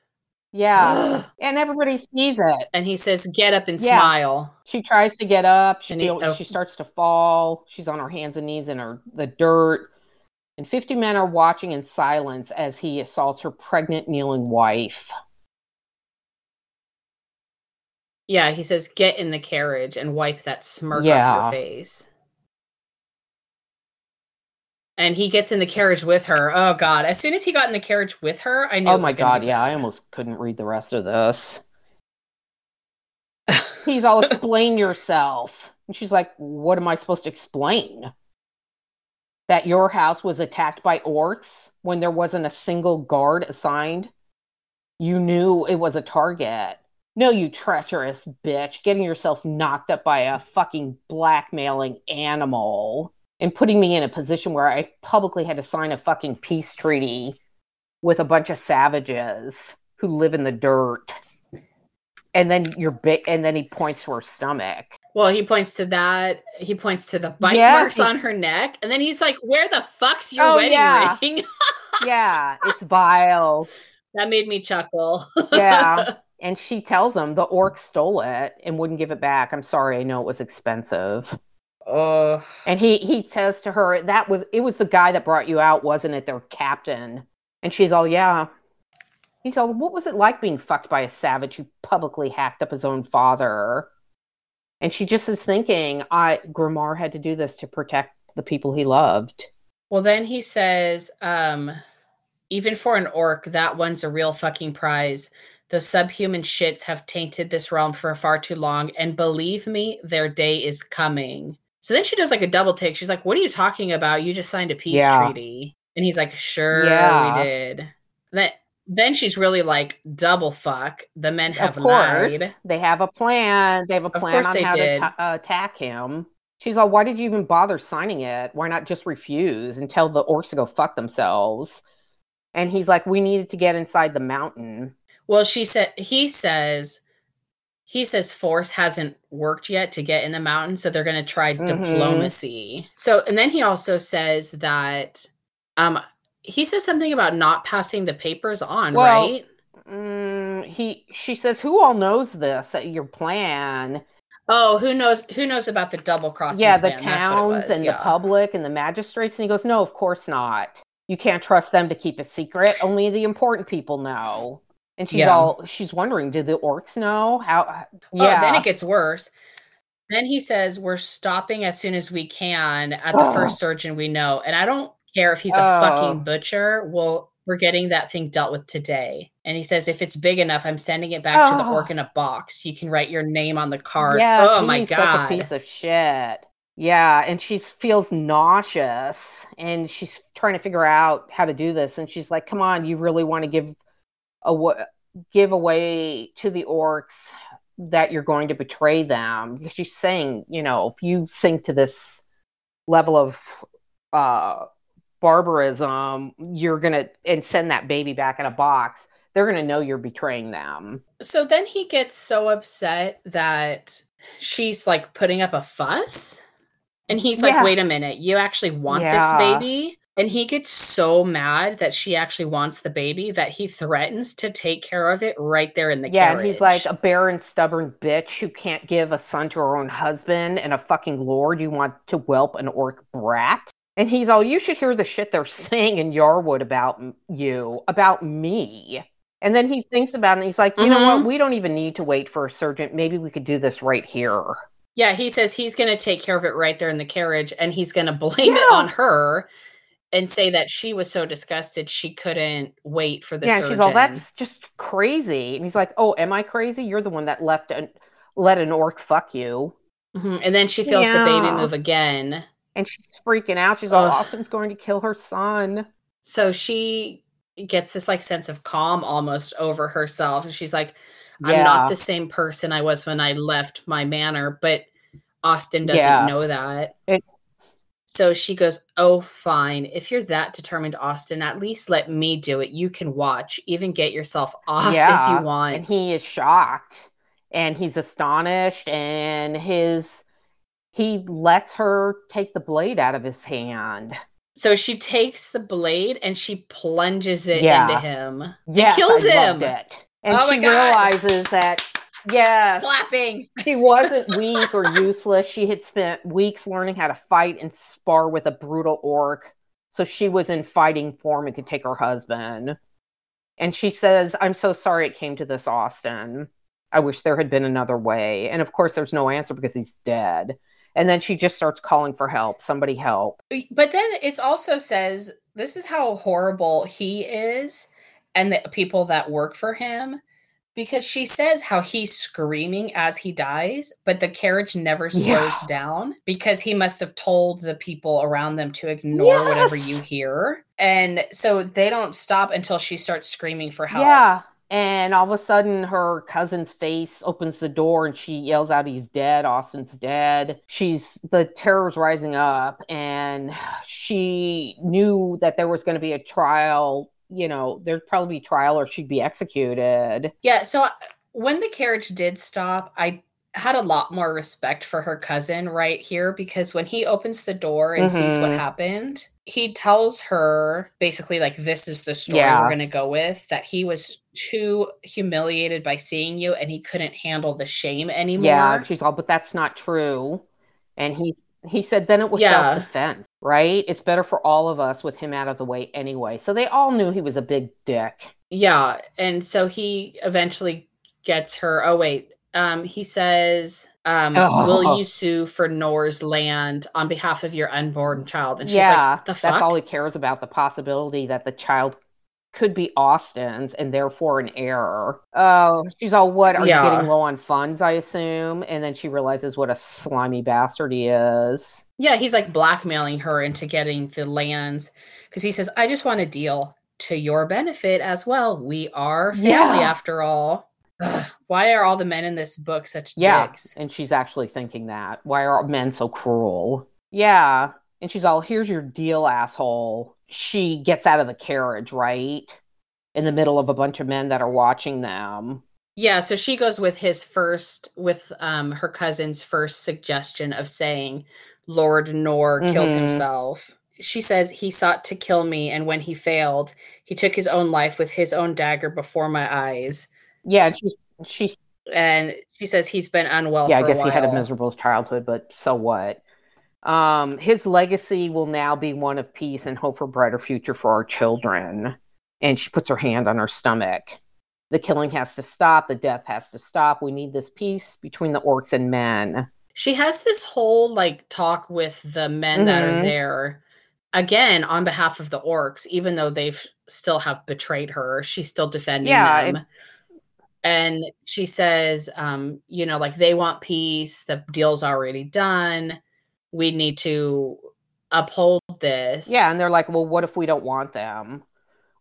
Yeah. Ugh. And everybody sees it. And he says, get up and Yeah. smile. She tries to get up. She he- feels, oh. she starts to fall. She's on her hands and knees in her the dirt. And 50 men are watching in silence as he assaults her pregnant kneeling wife. Yeah, he says, get in the carriage and wipe that smirk off your face. And he gets in the carriage with her. Oh God! As soon as he got in the carriage with her, I knew. Oh my god, yeah, I almost couldn't read the rest of this. He's all explain yourself. And she's like, What am I supposed to explain? That your house was attacked by orcs when there wasn't a single guard assigned? You knew it was a target. No, you treacherous bitch, getting yourself knocked up by a fucking blackmailing animal. And putting me in a position where I publicly had to sign a fucking peace treaty with a bunch of savages who live in the dirt. And then you're big, and then he points to her stomach. Well, he points to that. He points to the bite Yes, marks he- on her neck, and then he's like, "Where the fuck's your Oh, wedding yeah. ring?" yeah, it's vile. that made me chuckle. Yeah. And she tells him the orc stole it and wouldn't give it back. I'm sorry, I know it was expensive. Oh, And he he says to her, "That was it was the guy that brought you out, wasn't it? Their captain." And she's all, "Yeah." He's all, "What was it like being fucked by a savage who publicly hacked up his own father?" And she just is thinking, "I Grimarr had to do this to protect the people he loved." well, then he says, um, "Even for an orc, that one's a real fucking prize." Those subhuman shits have tainted this realm for far too long, and believe me, their day is coming. So then she does like a double take. She's like, "What are you talking about? You just signed a peace Yeah. treaty." And he's like, "Sure, Yeah. we did." Then then she's really like, "Double fuck." The men have of course, lied. they have a plan. They have a Of plan course on they how did. to uh, attack him. She's all, "Why did you even bother signing it? Why not just refuse and tell the orcs to go fuck themselves?" And he's like, "We needed to get inside the mountain." Well, she said he says he says force hasn't worked yet to get in the mountain, so they're going to try Mhm. diplomacy. So, and then he also says that um he says something about not passing the papers on, Well, right? Mm, he, she says, "Who all knows this? That your plan?" Oh, who knows who knows about the double crossing yeah, the plan? It towns and yeah. the public and the magistrates. And he goes, No, of course not. You can't trust them to keep a secret. Only the important people know. And she's Yeah. all she's wondering, do the orcs know? How Oh, yeah. then it gets worse. Then he says, We're stopping as soon as we can at the Oh. first surgeon we know. And I don't care if he's a Oh. fucking butcher. Well, we're getting that thing dealt with today. And he says, If it's big enough, I'm sending it back to the Oh. orc in a box. You can write your name on the card. Yes, oh my God. such a piece of shit. Yeah, and she feels nauseous and she's trying to figure out how to do this. And she's like, Come on, you really want to give a give away to the orcs that you're going to betray them because she's saying you know if you sink to this level of uh barbarism you're gonna and send that baby back in a box they're gonna know you're betraying them So then he gets so upset that she's like putting up a fuss. And he's like, Yeah. wait a minute, you actually want Yeah. this baby? And he gets so mad that she actually wants the baby that he threatens to take care of it right there in the yeah carriage. and he's like a barren stubborn bitch who can't give a son to her own husband and a fucking lord. You want to whelp an orc brat? And he's all you should hear the shit they're saying in yarwood about you about me. And then he thinks about it and he's like you know Mhm. what we don't even need to wait for a surgeon maybe we could do this right here. Yeah, he says he's going to take care of it right there in the carriage and he's going to blame it on her and say that she was so disgusted she couldn't wait for the yeah surgeon. she's all that's just crazy and he's like oh am i crazy you're the one that left and let an orc fuck you Mhm. And then she feels the baby move again. and she's freaking out she's all Ugh. austin's going to kill her son So she gets this like sense of calm almost over herself. And she's like, I'm not the same person I was when I left my manor, but Austin doesn't know that. It- so she goes, Oh, fine. If you're that determined, Austin, at least let me do it. You can watch, even get yourself off if you want. and he is shocked and he's astonished and his he lets her take the blade out of his hand so she takes the blade and she plunges it Yeah. into him. Yeah, kills I him. and Oh she realizes that yes. Clapping. she wasn't weak or useless. She had spent weeks learning how to fight and spar with a brutal orc. So she was in fighting form and could take her husband. And she says i'm so sorry it came to this austin. I wish there had been another way. And of course there's no answer because he's dead. And then she just starts calling for help. Somebody help. But then it also says this is how horrible he is and the people that work for him because she says how he's screaming as he dies, but the carriage never slows Yeah. down because he must have told the people around them to ignore whatever you hear. And so they don't stop until she starts screaming for help. yeah And all of a sudden, her cousin's face opens the door and she yells out, He's dead. Austin's dead. She's the terror's rising up. And she knew that there was going to be a trial. You know, there'd probably be trial or she'd be executed. Yeah. So when the carriage did stop, I had a lot more respect for her cousin right here because when he opens the door and mm-hmm. sees what mm-hmm. happened, he tells her basically like this is the story yeah. we're going to go with that he was too humiliated by seeing you and he couldn't handle the shame anymore. Yeah, she's all but that's not true. And he he said then it was yeah. self-defense, right? It's better for all of us with him out of the way anyway. So they all knew he was a big dick. Yeah, and so he eventually gets her oh wait um, he says, um, oh. "Will you sue for Noor's land on behalf of your unborn child?" And she's yeah, like, "The fuck?" That's all he cares about. The possibility that the child could be Austin's and therefore an error. Oh, she's all, "What are yeah. you getting low on funds?" I assume, and then she realizes what a slimy bastard he is. Yeah, he's like blackmailing her into getting the lands because he says, "I just want a deal." To your benefit as well. We are family yeah. after all. Ugh, why are all the men in this book such yeah, dicks? And she's actually thinking that. Why are men so cruel? Yeah. And she's all, here's your deal, asshole. She gets out of the carriage, right? In the middle of a bunch of men that are watching them. Yeah, so she goes with his first, with um her cousin's first suggestion of saying Lord mm-hmm. killed himself. She says he sought to kill me, and when he failed, he took his own life with his own dagger before my eyes. Yeah, she she and she says he's been unwell. Yeah, I guess he had a miserable childhood, but so what? Um, his legacy will now be one of peace and hope for a brighter future for our children. And she puts her hand on her stomach. The killing has to stop. The death has to stop. We need this peace between the orcs and men. She has this whole like talk with the men mm-hmm. that are mm-hmm. there again on behalf of the orcs, even though they've still have betrayed her. She's still defending yeah, them. It- and she says um, you know like they want peace the deal's already done we need to uphold this yeah and they're like well what if we don't want them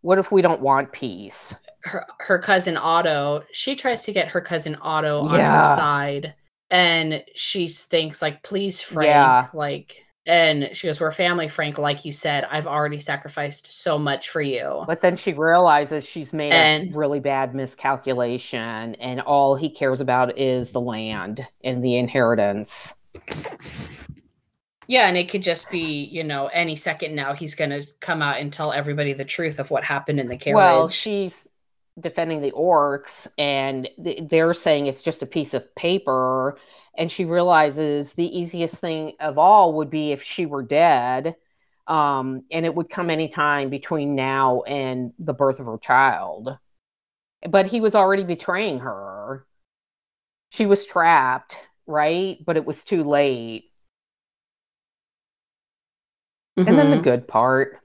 what if we don't want peace her, her cousin otto she tries to get her cousin otto on yeah. her side and she thinks like please frank yeah. like and she goes, We're family, Frank. Like you said, I've already sacrificed so much for you. But then she realizes she's made and, a really bad miscalculation, and all he cares about is the land and the inheritance. Yeah, and it could just be, you know, any second now he's going to come out and tell everybody the truth of what happened in the carriage. Well, she's defending the orcs, and they're saying it's just a piece of paper and she realizes the easiest thing of all would be if she were dead um, and it would come anytime between now and the birth of her child. But he was already betraying her. She was trapped right? But it was too late mm-hmm. and then the mm-hmm. good part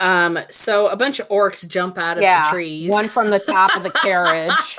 Um, so a bunch of orcs jump out of yeah, the trees. One from the top of the carriage.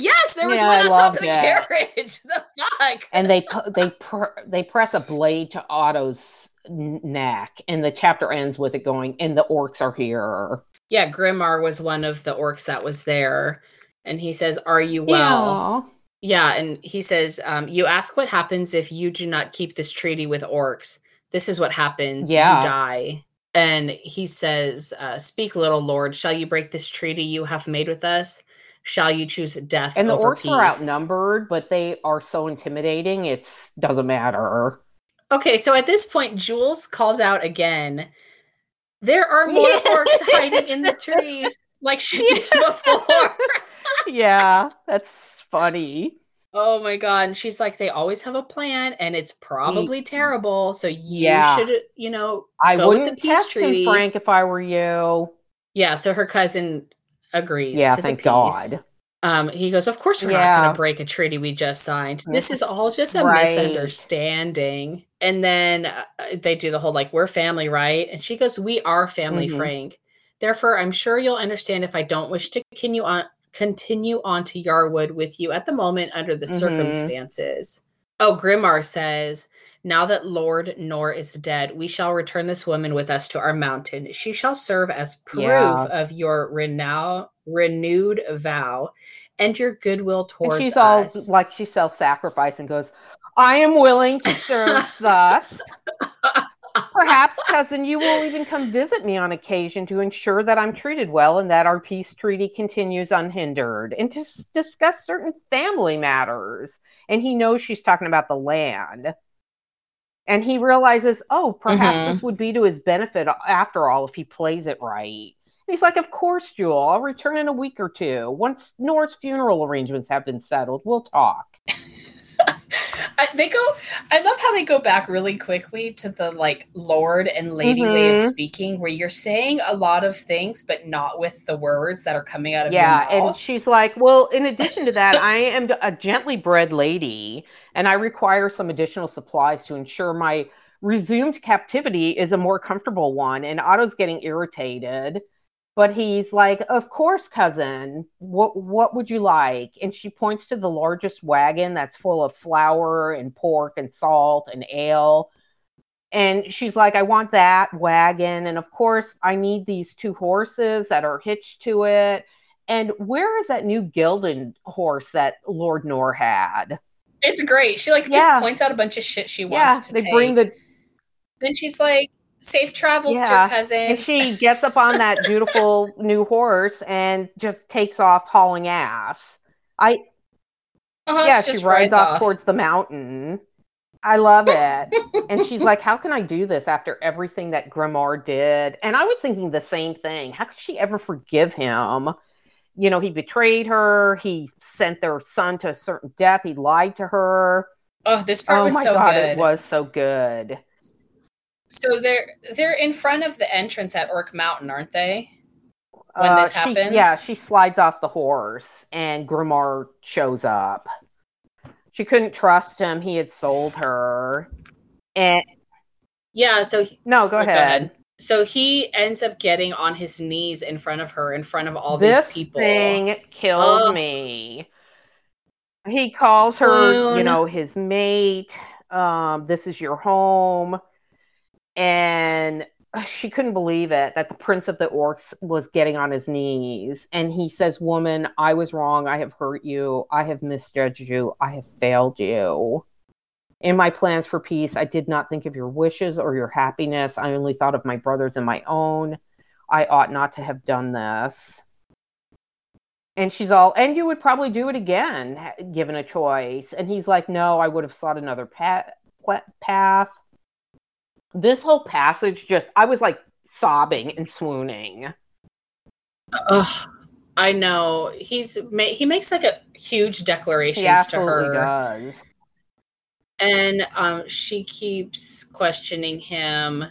Yes, there was yeah, one on top of the it. carriage. the fuck. And they they pr- they press a blade to Otto's neck, and the chapter ends with it going, "And the orcs are here." Yeah, Grimarr was one of the orcs that was there, and he says, "Are you well?" Yeah, and he says, um, "You ask what happens if you do not keep this treaty with orcs." this is what happens. Yeah. You die. And he says, uh, Speak, little Lord, shall you break this treaty you have made with us? Shall you choose death? And the orcs peace? are outnumbered, but they are so intimidating, it doesn't matter. Okay, so at this point, Jules calls out again. There are more yeah. orcs hiding in the trees, like she yeah. did before. yeah, that's funny. Oh my god. And she's like, they always have a plan and it's probably terrible. So you yeah. should, you know, I wouldn't The test treaty. him, Frank, if I were you. Yeah, so her cousin agrees. Yeah, thank God. Um, he goes, Of course we're yeah. not gonna break a treaty we just signed. This is all just a right. misunderstanding. And then uh, they do the whole like, we're family, right? And she goes, We are family, mm-hmm. Frank. Therefore, I'm sure you'll understand if I don't wish to continue on continue on to Yarwood with you at the moment under the mm-hmm. circumstances. Oh, Grimarr says, Now that Lord Nor is dead, we shall return this woman with us to our mountain. She shall serve as proof Yeah. of your renow- renewed vow and your goodwill towards and she's us. all like she self-sacrifice and goes, I am willing to serve thus. Perhaps, cousin, you will even come visit me on occasion to ensure that I'm treated well and that our peace treaty continues unhindered, and to s- discuss certain family matters. And he knows she's talking about the land. And he realizes, oh, perhaps Mhm. this would be to his benefit after all if he plays it right. And he's like, Of course, Jule, I'll return in a week or two. Once Nora's funeral arrangements have been settled, we'll talk. I, they go. I love how they go back really quickly to the like lord and lady way of Mhm. speaking, where you're saying a lot of things, but not with the words that are coming out of Yeah, and she's like, "Well, in addition to that, I am a gently bred lady, and I require some additional supplies to ensure my resumed captivity is a more comfortable one." And Otto's getting irritated, but he's like, "Of course, cousin. What what would you like?" And she points to the largest wagon that's full of flour and pork and salt and ale. And she's like, I want that wagon. And of course, I need these two horses that are hitched to it. And where is that new Gildan horse that Lord Nor had? it's great. She like Yeah. just points out a bunch of shit she Yeah, wants to they take. bring the then she's like, "Safe travels, Yeah, dear cousin." and she gets up on that beautiful new horse and just takes off hauling ass. I Uh-huh, yeah, she she rides rides off, off. towards the mountain. I love it. and she's like, How can I do this after everything that Grimarr did? And I was thinking the same thing. How could she ever forgive him? You know, he betrayed her, he sent their son to a certain death, he lied to her. oh, this part Oh was my so god, good. it was so good. So they're they're in front of the entrance at Orc Mountain, aren't they? When Uh, this she- happens? yeah, she slides off the horse and Grimarr shows up. She couldn't trust him, he had sold her. And Yeah. So he- no, go oh, ahead. So he ends up getting on his knees in front of her, in front of all this these people. thing killed Ugh. me. He calls her, you know, his mate. Um, this is your home, and uh, she couldn't believe it that the prince of the orcs was getting on his knees, and he says, "Woman, I was wrong. I have hurt you. I have misjudged you. I have failed you." In my plans for peace, I did not think of your wishes or your happiness. I only thought of my brothers and my own. I ought not to have done this. And she's all, and you would probably do it again, given a choice. And he's like, no, I would have sought another path. This whole passage just, I was like sobbing and swooning. Ugh, I know He's he makes like a huge declarations to her, does. and um, she keeps questioning him.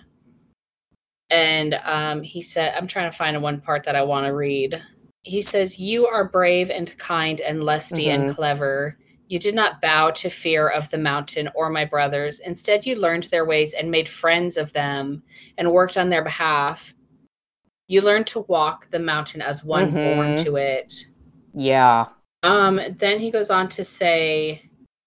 And um, he said, "I'm trying to find one part that I want to read." He says, "You are brave and kind and lusty and Mhm. clever." You did not bow to fear of the mountain or my brothers. Instead, you learned their ways and made friends of them and worked on their behalf. You learned to walk the mountain as one born Mhm. to it. Yeah. Um, then he goes on to say,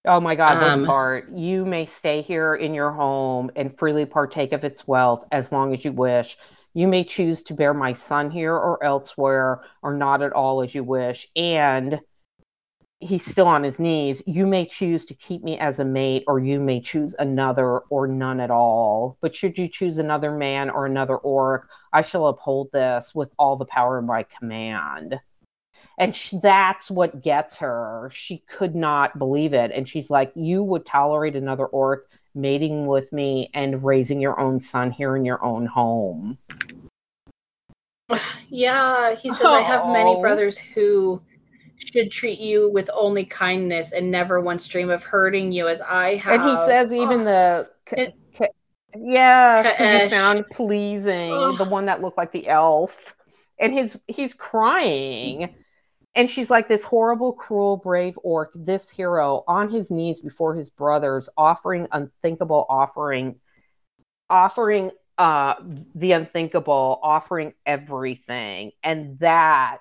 Oh my God, Um, this part. You may stay here in your home and freely partake of its wealth as long as you wish. You may choose to bear my son here or elsewhere, or not at all as you wish. And he's still on his knees. You may choose to keep me as a mate, or you may choose another or none at all. But should you choose another man or another orc, I shall uphold this with all the power in my command and sh- that's what gets her she could not believe it and she's like you would tolerate another orc mating with me and raising your own son here in your own home Yeah, he says, I have many Oh. brothers who should treat you with only kindness and never once dream of hurting you as I have. and he says even Ugh. the It- who you found pleasing the one that looked like the elf. And his he's crying. And she's like this horrible cruel brave orc this hero on his knees before his brothers offering unthinkable offering offering uh the unthinkable offering everything. And that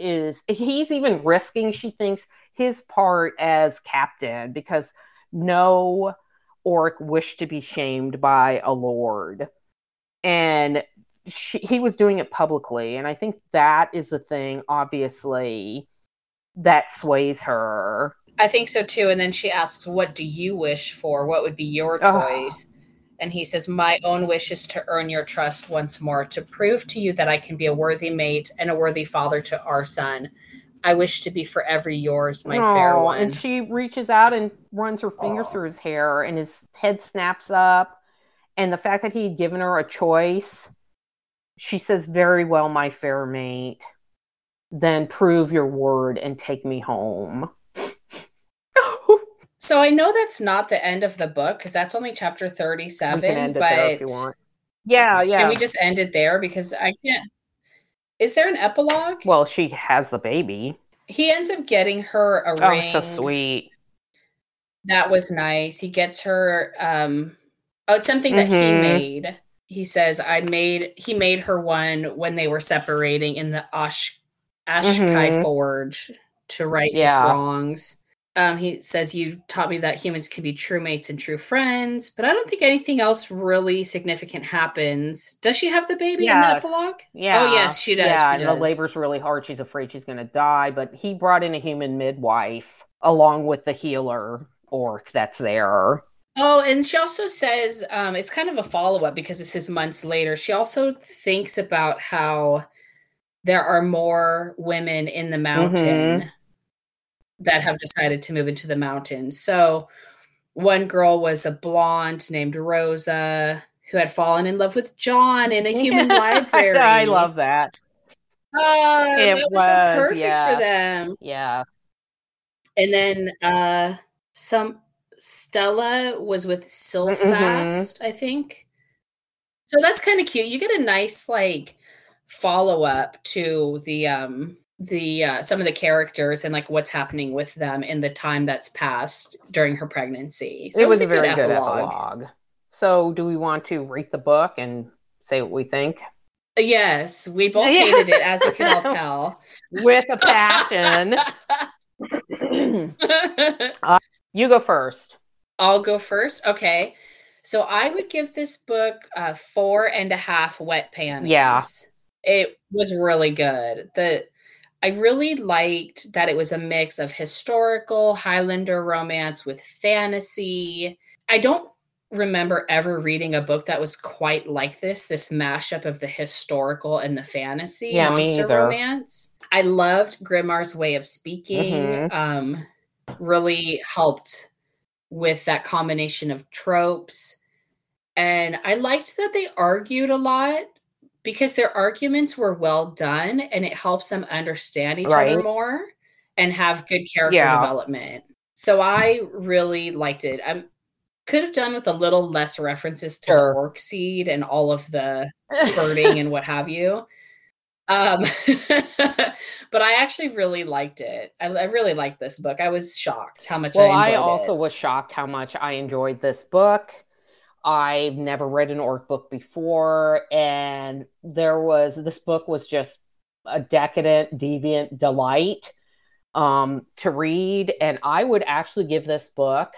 is he's even risking she thinks his part as captain because no orc wished to be shamed by a lord. And she, he was doing it publicly. And I think that is the thing, obviously, that sways her. I think so too. And then she asks, What do you wish for? What would be your choice? And he says, My own wish is to earn your trust once more, to prove to you that I can be a worthy mate and a worthy father to our son. I wish to be forever yours, my oh, fair one. And she reaches out and runs her fingers oh. through his hair, and his head snaps up. And the fact that he had given her a choice, she says, Very well, my fair mate. Then prove your word and take me home. So I know that's not the end of the book because that's only chapter 37. but if you want. Yeah, yeah. Can we just end it there? Because I can't is there an epilogue? Well, she has the baby. He ends up getting her a oh, ring. so sweet. That was nice. He gets her um oh it's something that mm-hmm. he made. He says I made he made her one when they were separating in the Ash Ashkai mm-hmm. Forge to right yeah. his wrongs. Um, he says you taught me that humans can be true mates and true friends, but I don't think anything else really significant happens. Does she have the baby yeah. in the epilogue? Yeah. Oh yes, she does. Yeah, she and the labor's really hard. She's afraid she's going to die, but he brought in a human midwife along with the healer orc that's there. Oh, and she also says um, it's kind of a follow up because this is months later. She also thinks about how there are more women in the mountain. Mm-hmm that have decided to move into the mountains. So one girl was a blonde named Rosa who had fallen in love with John in a human library. I love that. Oh, it that was, was so perfect yes. for them. Yeah. And then uh some Stella was with Silfast, mm-hmm. I think. So that's kind of cute. You get a nice like follow up to the um the uh, some of the characters and like what's happening with them in the time that's passed during her pregnancy. So it, was, it was a, very good epilogue. epilogue. So, do we want to rate the book and say what we think? Yes, we both hated it, as you can all tell, with a passion. uh, you go first. I'll go first. Okay. So I would give this book uh, four and a half wet panties. Yeah. It was really good. The I really liked that it was a mix of historical Highlander romance with fantasy. I don't remember ever reading a book that was quite like this this mashup of the historical and the fantasy yeah, monster romance. I loved Grimarr's way of speaking. Mm-hmm. Um, really helped with that combination of tropes. And I liked that they argued a lot because their arguments were well done and it helps them understand each right. other more and have good character yeah. development. So I really liked it. I could have done with a little less references to sure. the orc seed and all of the spurting and what have you. Um, but I actually really liked it. I, I, really liked this book. I was shocked how much well, I, I also it. was shocked how much I enjoyed this book. I've never read an orc book before, and there was this book was just a decadent, deviant delight um, to read, and I would actually give this book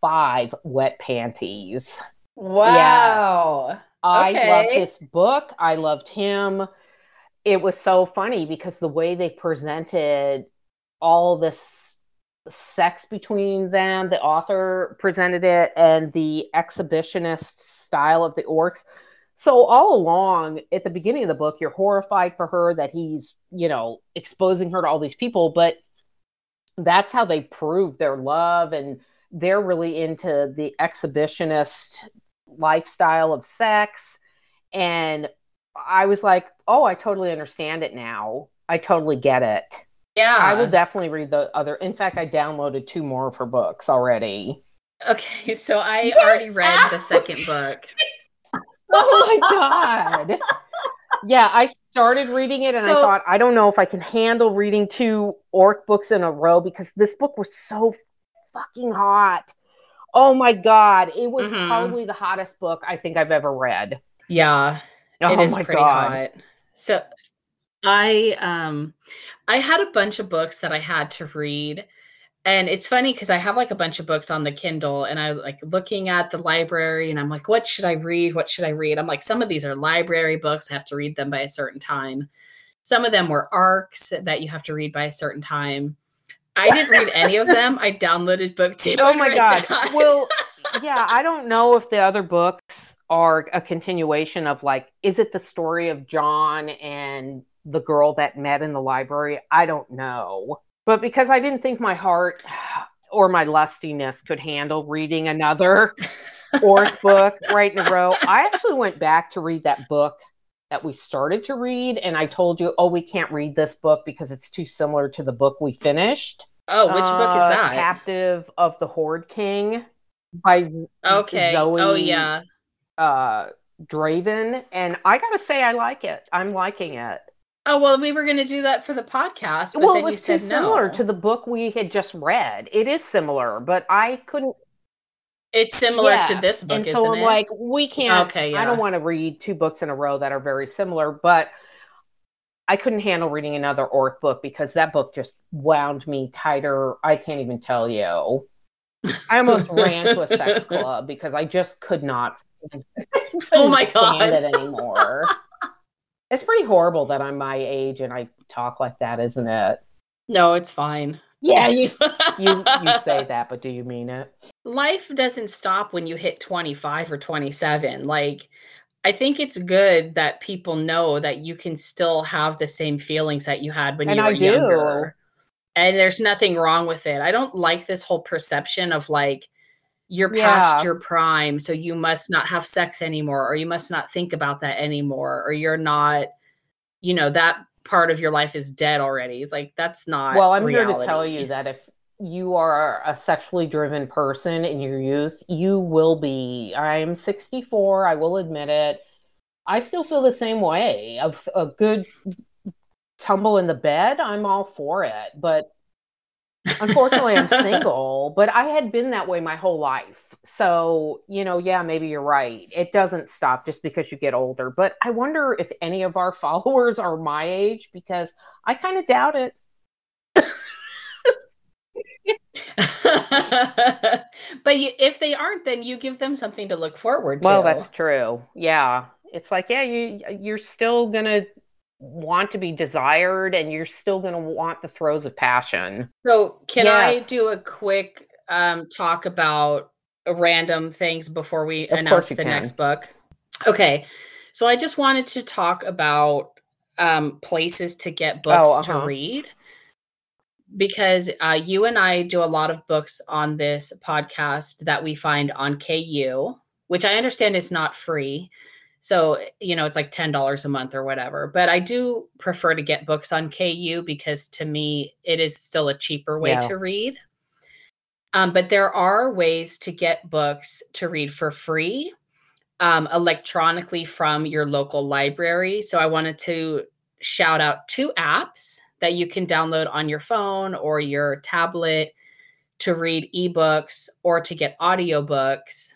five wet panties. Wow! Yes. I okay. loved this book. I loved him. It was so funny because the way they presented all this sex between them. The author presented it and the exhibitionist style of the orcs. So all along at the beginning of the book, you're horrified for her that he's, you know, exposing her to all these people, but that's how they prove their love and they're really into the exhibitionist lifestyle of sex. And I was like, oh, I totally understand it now. I totally get it. Yeah. I will definitely read the other. In fact, I downloaded two more of her books already. Okay, so I already read the second book. oh my god. yeah, I started reading it and so, I thought I don't know if I can handle reading two orc books in a row because this book was so fucking hot. Oh my god, it was mm-hmm. probably the hottest book I think I've ever read. Yeah. Oh it is pretty god. hot. So I um I had a bunch of books that I had to read and it's funny because I have like a bunch of books on the Kindle and I like looking at the library and I'm like, what should I read? What should I read? I'm like, some of these are library books. I have to read them by a certain time. Some of them were arcs that you have to read by a certain time. I didn't read any of them. I downloaded BookTube. Oh my god. That. Well, yeah, I don't know if the other books are a continuation of like, is it the story of John and the girl that met in the library? I don't know. But because I didn't think my heart or my lustiness could handle reading another fourth book right in a row, I actually went back to read that book that we started to read. And I told you, oh, we can't read this book because it's too similar to the book we finished. Oh, which uh, book is uh, that? Captive of the Horde King by okay. Zoe. Oh yeah. Uh, Draven, and I gotta say, I like it. I'm liking it. Oh well, we were going to do that for the podcast, but well, then it was too similar no. to the book we had just read. It is similar, but I couldn't. It's similar yeah. to this book, and so I'm it? like, we can't. Okay, yeah. I don't want to read two books in a row that are very similar, but I couldn't handle reading another orc book because that book just wound me tighter. I can't even tell you. I almost ran to a sex club because I just could not. oh my god! it anymore. It's pretty horrible that I'm my age and I talk like that, isn't it? No, it's fine. Yeah, you, you you say that, but do you mean it? Life doesn't stop when you hit 25 or 27. Like I think it's good that people know that you can still have the same feelings that you had when and you were I younger. And there's nothing wrong with it. I don't like this whole perception of like you're past yeah. your prime, so you must not have sex anymore, or you must not think about that anymore, or you're not, you know, that part of your life is dead already. It's like that's not Well, I'm reality. here to tell you that if you are a sexually driven person in your youth, you will be. I'm 64, I will admit it. I still feel the same way. Of a good tumble in the bed, I'm all for it. But unfortunately, I'm single, but I had been that way my whole life. So, you know, yeah, maybe you're right. It doesn't stop just because you get older. But I wonder if any of our followers are my age because I kind of doubt it. but you, if they aren't, then you give them something to look forward to. Well, that's true. Yeah, it's like yeah, you you're still gonna want to be desired, and you're still gonna want the throes of passion. So, can yes. I do a quick um, talk about random things before we of announce the can. next book? Okay, so I just wanted to talk about um, places to get books oh, uh-huh. to read because uh, you and I do a lot of books on this podcast that we find on KU, which I understand is not free. So, you know, it's like $10 a month or whatever. But I do prefer to get books on KU because to me, it is still a cheaper way yeah. to read. Um, but there are ways to get books to read for free um, electronically from your local library. So I wanted to shout out two apps that you can download on your phone or your tablet to read ebooks or to get audiobooks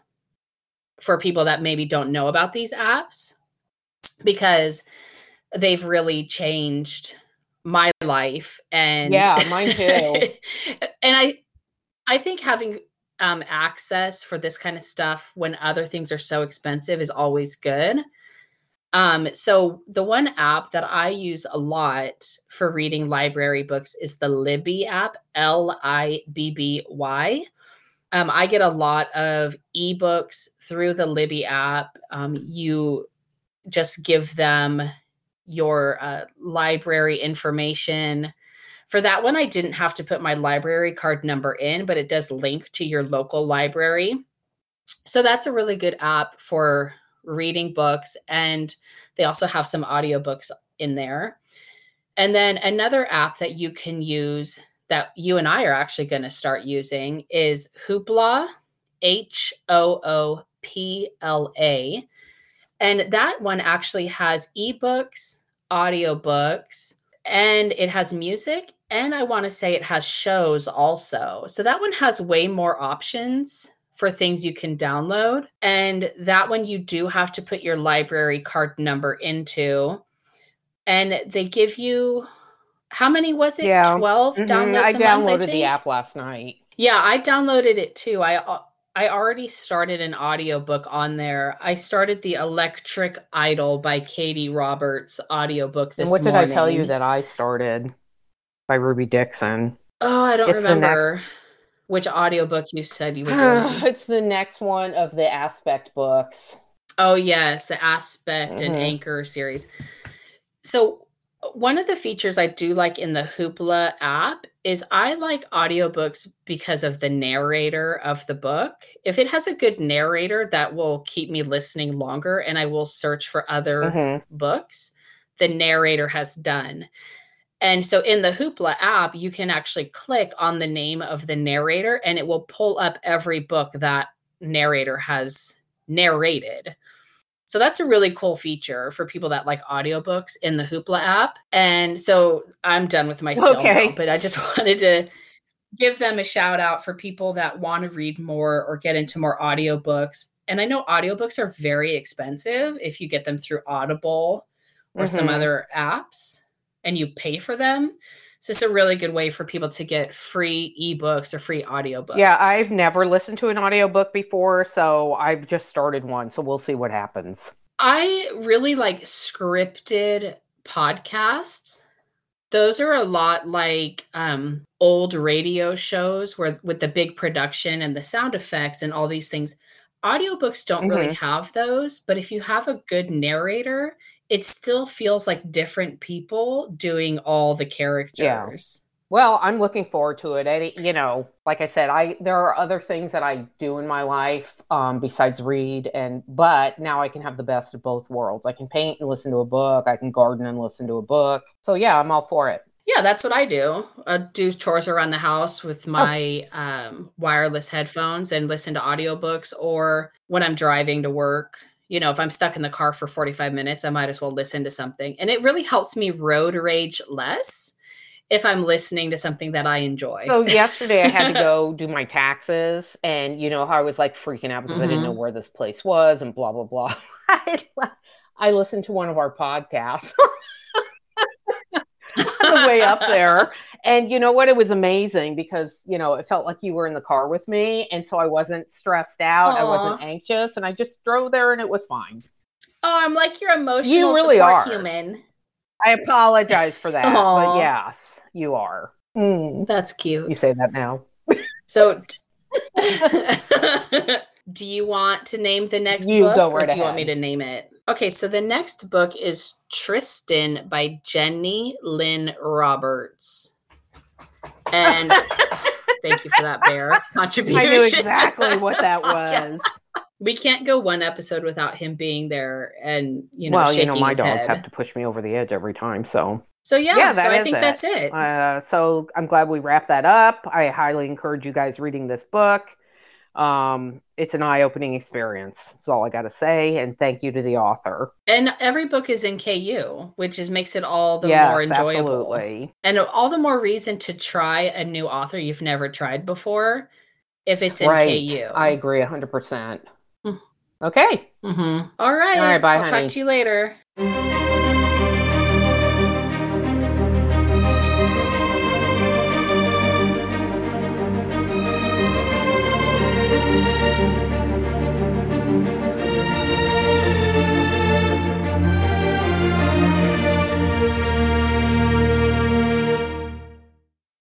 for people that maybe don't know about these apps because they've really changed my life and yeah mine too and i i think having um access for this kind of stuff when other things are so expensive is always good um, so the one app that I use a lot for reading library books is the Libby app, L I B B Y. Um, I get a lot of ebooks through the Libby app. Um, you just give them your uh, library information. For that one, I didn't have to put my library card number in, but it does link to your local library. So that's a really good app for reading books and they also have some audiobooks in there. And then another app that you can use that you and I are actually going to start using is Hoopla, H O O P L A. And that one actually has ebooks, audiobooks, and it has music. And I want to say it has shows also. So that one has way more options for things you can download. And that one you do have to put your library card number into. And they give you how many was it? Yeah. 12 mm-hmm. downloads. I downloaded month, I the app last night. Yeah, I downloaded it too. I uh, I already started an audiobook on there. I started the Electric Idol by Katee Roberts audiobook this and what morning. did I tell you that I started by Ruby Dixon? Oh, I don't it's remember which audiobook you said you were doing. it's the next one of the Aspect books. Oh, yes, the Aspect mm-hmm. and Anchor series. So one of the features I do like in the Hoopla app is I like audiobooks because of the narrator of the book. If it has a good narrator, that will keep me listening longer and I will search for other mm-hmm. books the narrator has done. And so in the Hoopla app, you can actually click on the name of the narrator and it will pull up every book that narrator has narrated. So that's a really cool feature for people that like audiobooks in the Hoopla app. And so I'm done with my spiel okay. now, but I just wanted to give them a shout out for people that want to read more or get into more audiobooks. And I know audiobooks are very expensive if you get them through Audible or mm-hmm. some other apps and you pay for them. So it's a really good way for people to get free ebooks or free audiobooks. Yeah, I've never listened to an audiobook before, so I've just started one, so we'll see what happens. I really like scripted podcasts. Those are a lot like um, old radio shows where with the big production and the sound effects and all these things. Audiobooks don't mm-hmm. really have those, but if you have a good narrator, it still feels like different people doing all the characters. Yeah. Well, I'm looking forward to it. I, you know, like I said, I there are other things that I do in my life um, besides read, and but now I can have the best of both worlds. I can paint and listen to a book. I can garden and listen to a book. So yeah, I'm all for it. Yeah, that's what I do. I do chores around the house with oh. my oh. um, wireless headphones and listen to audiobooks, or when I'm driving to work you know, if I'm stuck in the car for 45 minutes, I might as well listen to something. And it really helps me road rage less if I'm listening to something that I enjoy. So yesterday I had to go do my taxes and you know how I was like freaking out because mm-hmm. I didn't know mm-hmm. where this place was and blah blah blah. I listened to one of our podcasts on the way up there and you know what? It was amazing because, you know, it felt like you were in the car with me. And so I wasn't stressed out. Aww. I wasn't anxious. And I just drove there and it was fine. Oh, I'm like your emotional you really are. human. I apologize for that. Aww. But yes, you are. Mm. That's cute. You say that now. so do you want to name the next you book? Go right or do ahead. you want me to name it? Okay, so the next book is Tristan by Jenny Lynn Roberts. And thank you for that bear contribution. I knew exactly what that was. We can't go one episode without him being there and you know. Well, you know, my dogs head. have to push me over the edge every time. So so yeah, yeah so I think it. that's it. Uh, so I'm glad we wrapped that up. I highly encourage you guys reading this book. Um, it's an eye-opening experience. That's all I got to say. And thank you to the author. And every book is in KU, which is makes it all the yes, more enjoyable. Absolutely. And all the more reason to try a new author you've never tried before if it's in right. KU. I agree 100%. Mm. Okay. Mm-hmm. All right. All right. Bye, I'll honey. talk to you later.